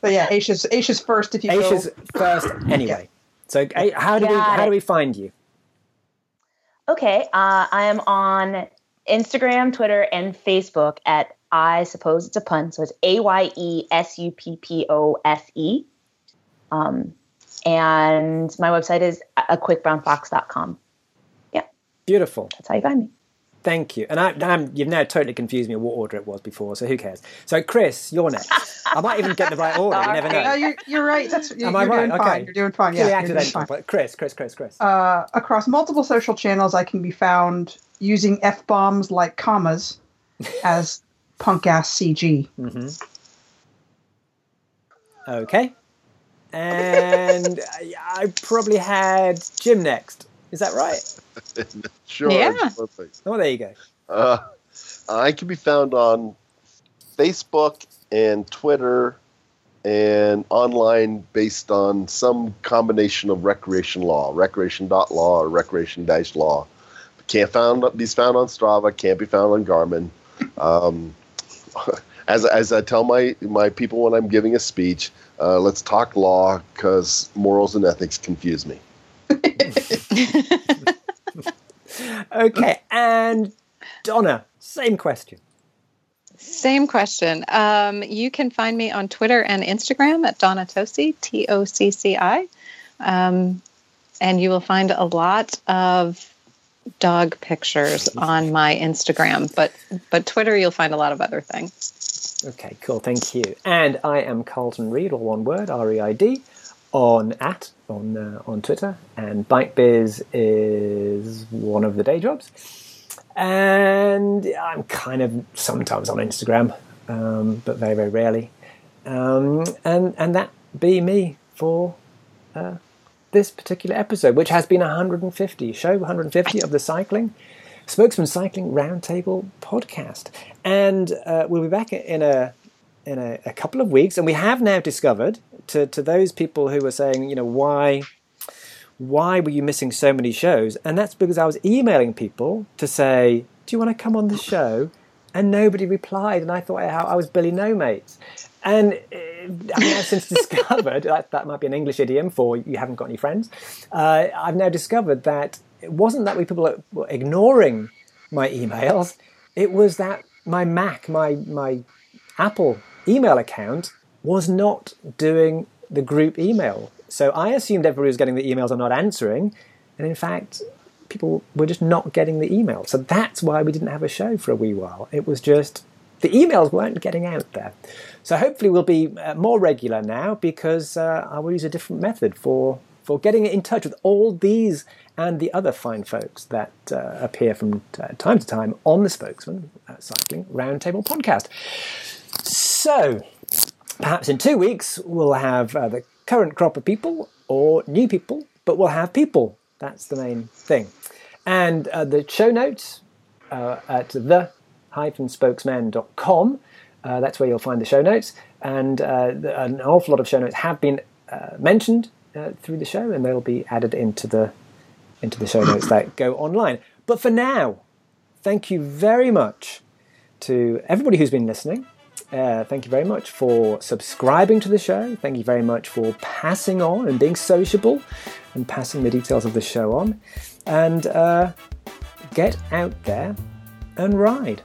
But yeah, Ayesha's Ayesha's first if you Ayesha's go. first anyway. So how do we Got how do we find you? Okay, uh, I am on Instagram, Twitter, and Facebook at I suppose it's a pun. So it's A Y E S U P P O S E. Um, and my website is a quickbrownfox.com. Yeah. Beautiful. That's how you find me. Thank you. And I, I'm, you've now totally confused me on what order it was before, so who cares? So, Chris, you're next. I might even get the right order. You never No, know. you're, you're right. That's, you're, Am I you're right? doing Okay. fine. You're doing fine. Yeah, Really you're doing fine. but Chris, Chris, Chris, Chris. Uh, across multiple social channels, I can be found using f bombs like commas as punk ass CG. Okay. And I, I probably had Jim next. Is that right? Sure. Yeah. Perfect. Oh, there you go. Uh, I can be found on Facebook and Twitter and online based on some combination of recreation law, recreation.law or recreation-law. Can't found be found on Strava, can't be found on Garmin. Um, as, as I tell my, my people when I'm giving a speech, uh, let's talk law because morals and ethics confuse me. Okay. And Donna, same question. Same question. Um, you can find me on Twitter and Instagram at Donna Tocci, T O C C I. Um, and you will find a lot of dog pictures on my Instagram. But but Twitter, you'll find a lot of other things. Okay, cool. Thank you. And I am Carlton Reid, all one word, R E I D, on at on uh, on Twitter, and BikeBiz is one of the day jobs. And I'm kind of sometimes on Instagram, um, but very very rarely. Um, and and that be me for uh, this particular episode, which has been 150 show 150 of the cycling. Spokesmen Cycling Roundtable podcast, and uh, we'll be back in a in a, a couple of weeks. And we have now discovered to to those people who were saying, you know, why why were you missing so many shows? And that's because I was emailing people to say, do you want to come on the show? And nobody replied, and I thought I, I was Billy No Mates. And uh, I've since discovered that that might be an English idiom for you haven't got any friends. Uh, I've now discovered that it wasn't that we people were ignoring my emails; it was that my Mac, my my Apple email account was not doing the group email. So I assumed everybody was getting the emails and not answering, and in fact, people were just not getting the email. So that's why we didn't have a show for a wee while. It was just the emails weren't getting out there. So hopefully we'll be uh, more regular now because uh, I will use a different method for for getting in touch with all these and the other fine folks that uh, appear from uh, time to time on the Spokesmen uh, Cycling Roundtable podcast. So perhaps in two weeks we'll have uh, the current crop of people or new people, but we'll have people. That's the main thing. And uh, the show notes uh, at the spokesmen.com. Uh, that's where you'll find the show notes. And uh, an awful lot of show notes have been uh, mentioned uh, through the show, and they'll be added into the into the show notes that go online. But for now, thank you very much to everybody who's been listening. Uh, thank you very much for subscribing to the show. Thank you very much for passing on and being sociable and passing the details of the show on. And uh, get out there and ride.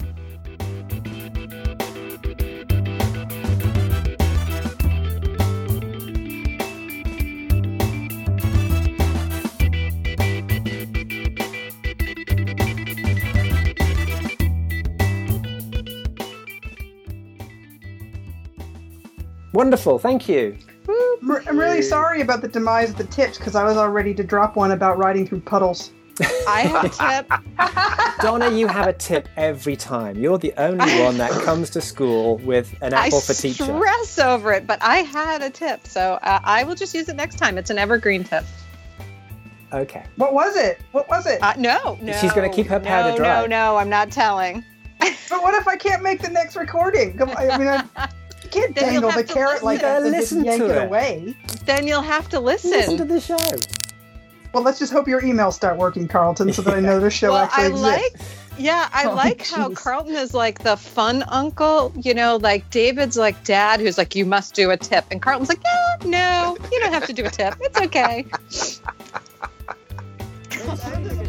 Wonderful, thank you. I'm really sorry about the demise of the tips because I was all ready to drop one about riding through puddles. I have a tip. Donna, you have a tip every time. You're the only one that comes to school with an I apple for teacher. I stress over it, but I had a tip, so uh, I will just use it next time. It's an evergreen tip. Okay. What was it? What was it? Uh, no, no. She's gonna keep her powder no, dry. No, no, I'm not telling. but what if I can't make the next recording? Come- I mean, I you can't Then you'll dangle the carrot listen. like You that and just listen yank to it it. away. Then you'll have to Listen to the show. Well, let's just hope your emails start working, Carlton, so that I know this show well, actually I exists. like, yeah, I Oh, like how. Carlton is like the fun uncle. You know, like David's like dad, who's like, you must do a tip, and Carlton's like, yeah, no, you don't have to do a tip. It's okay.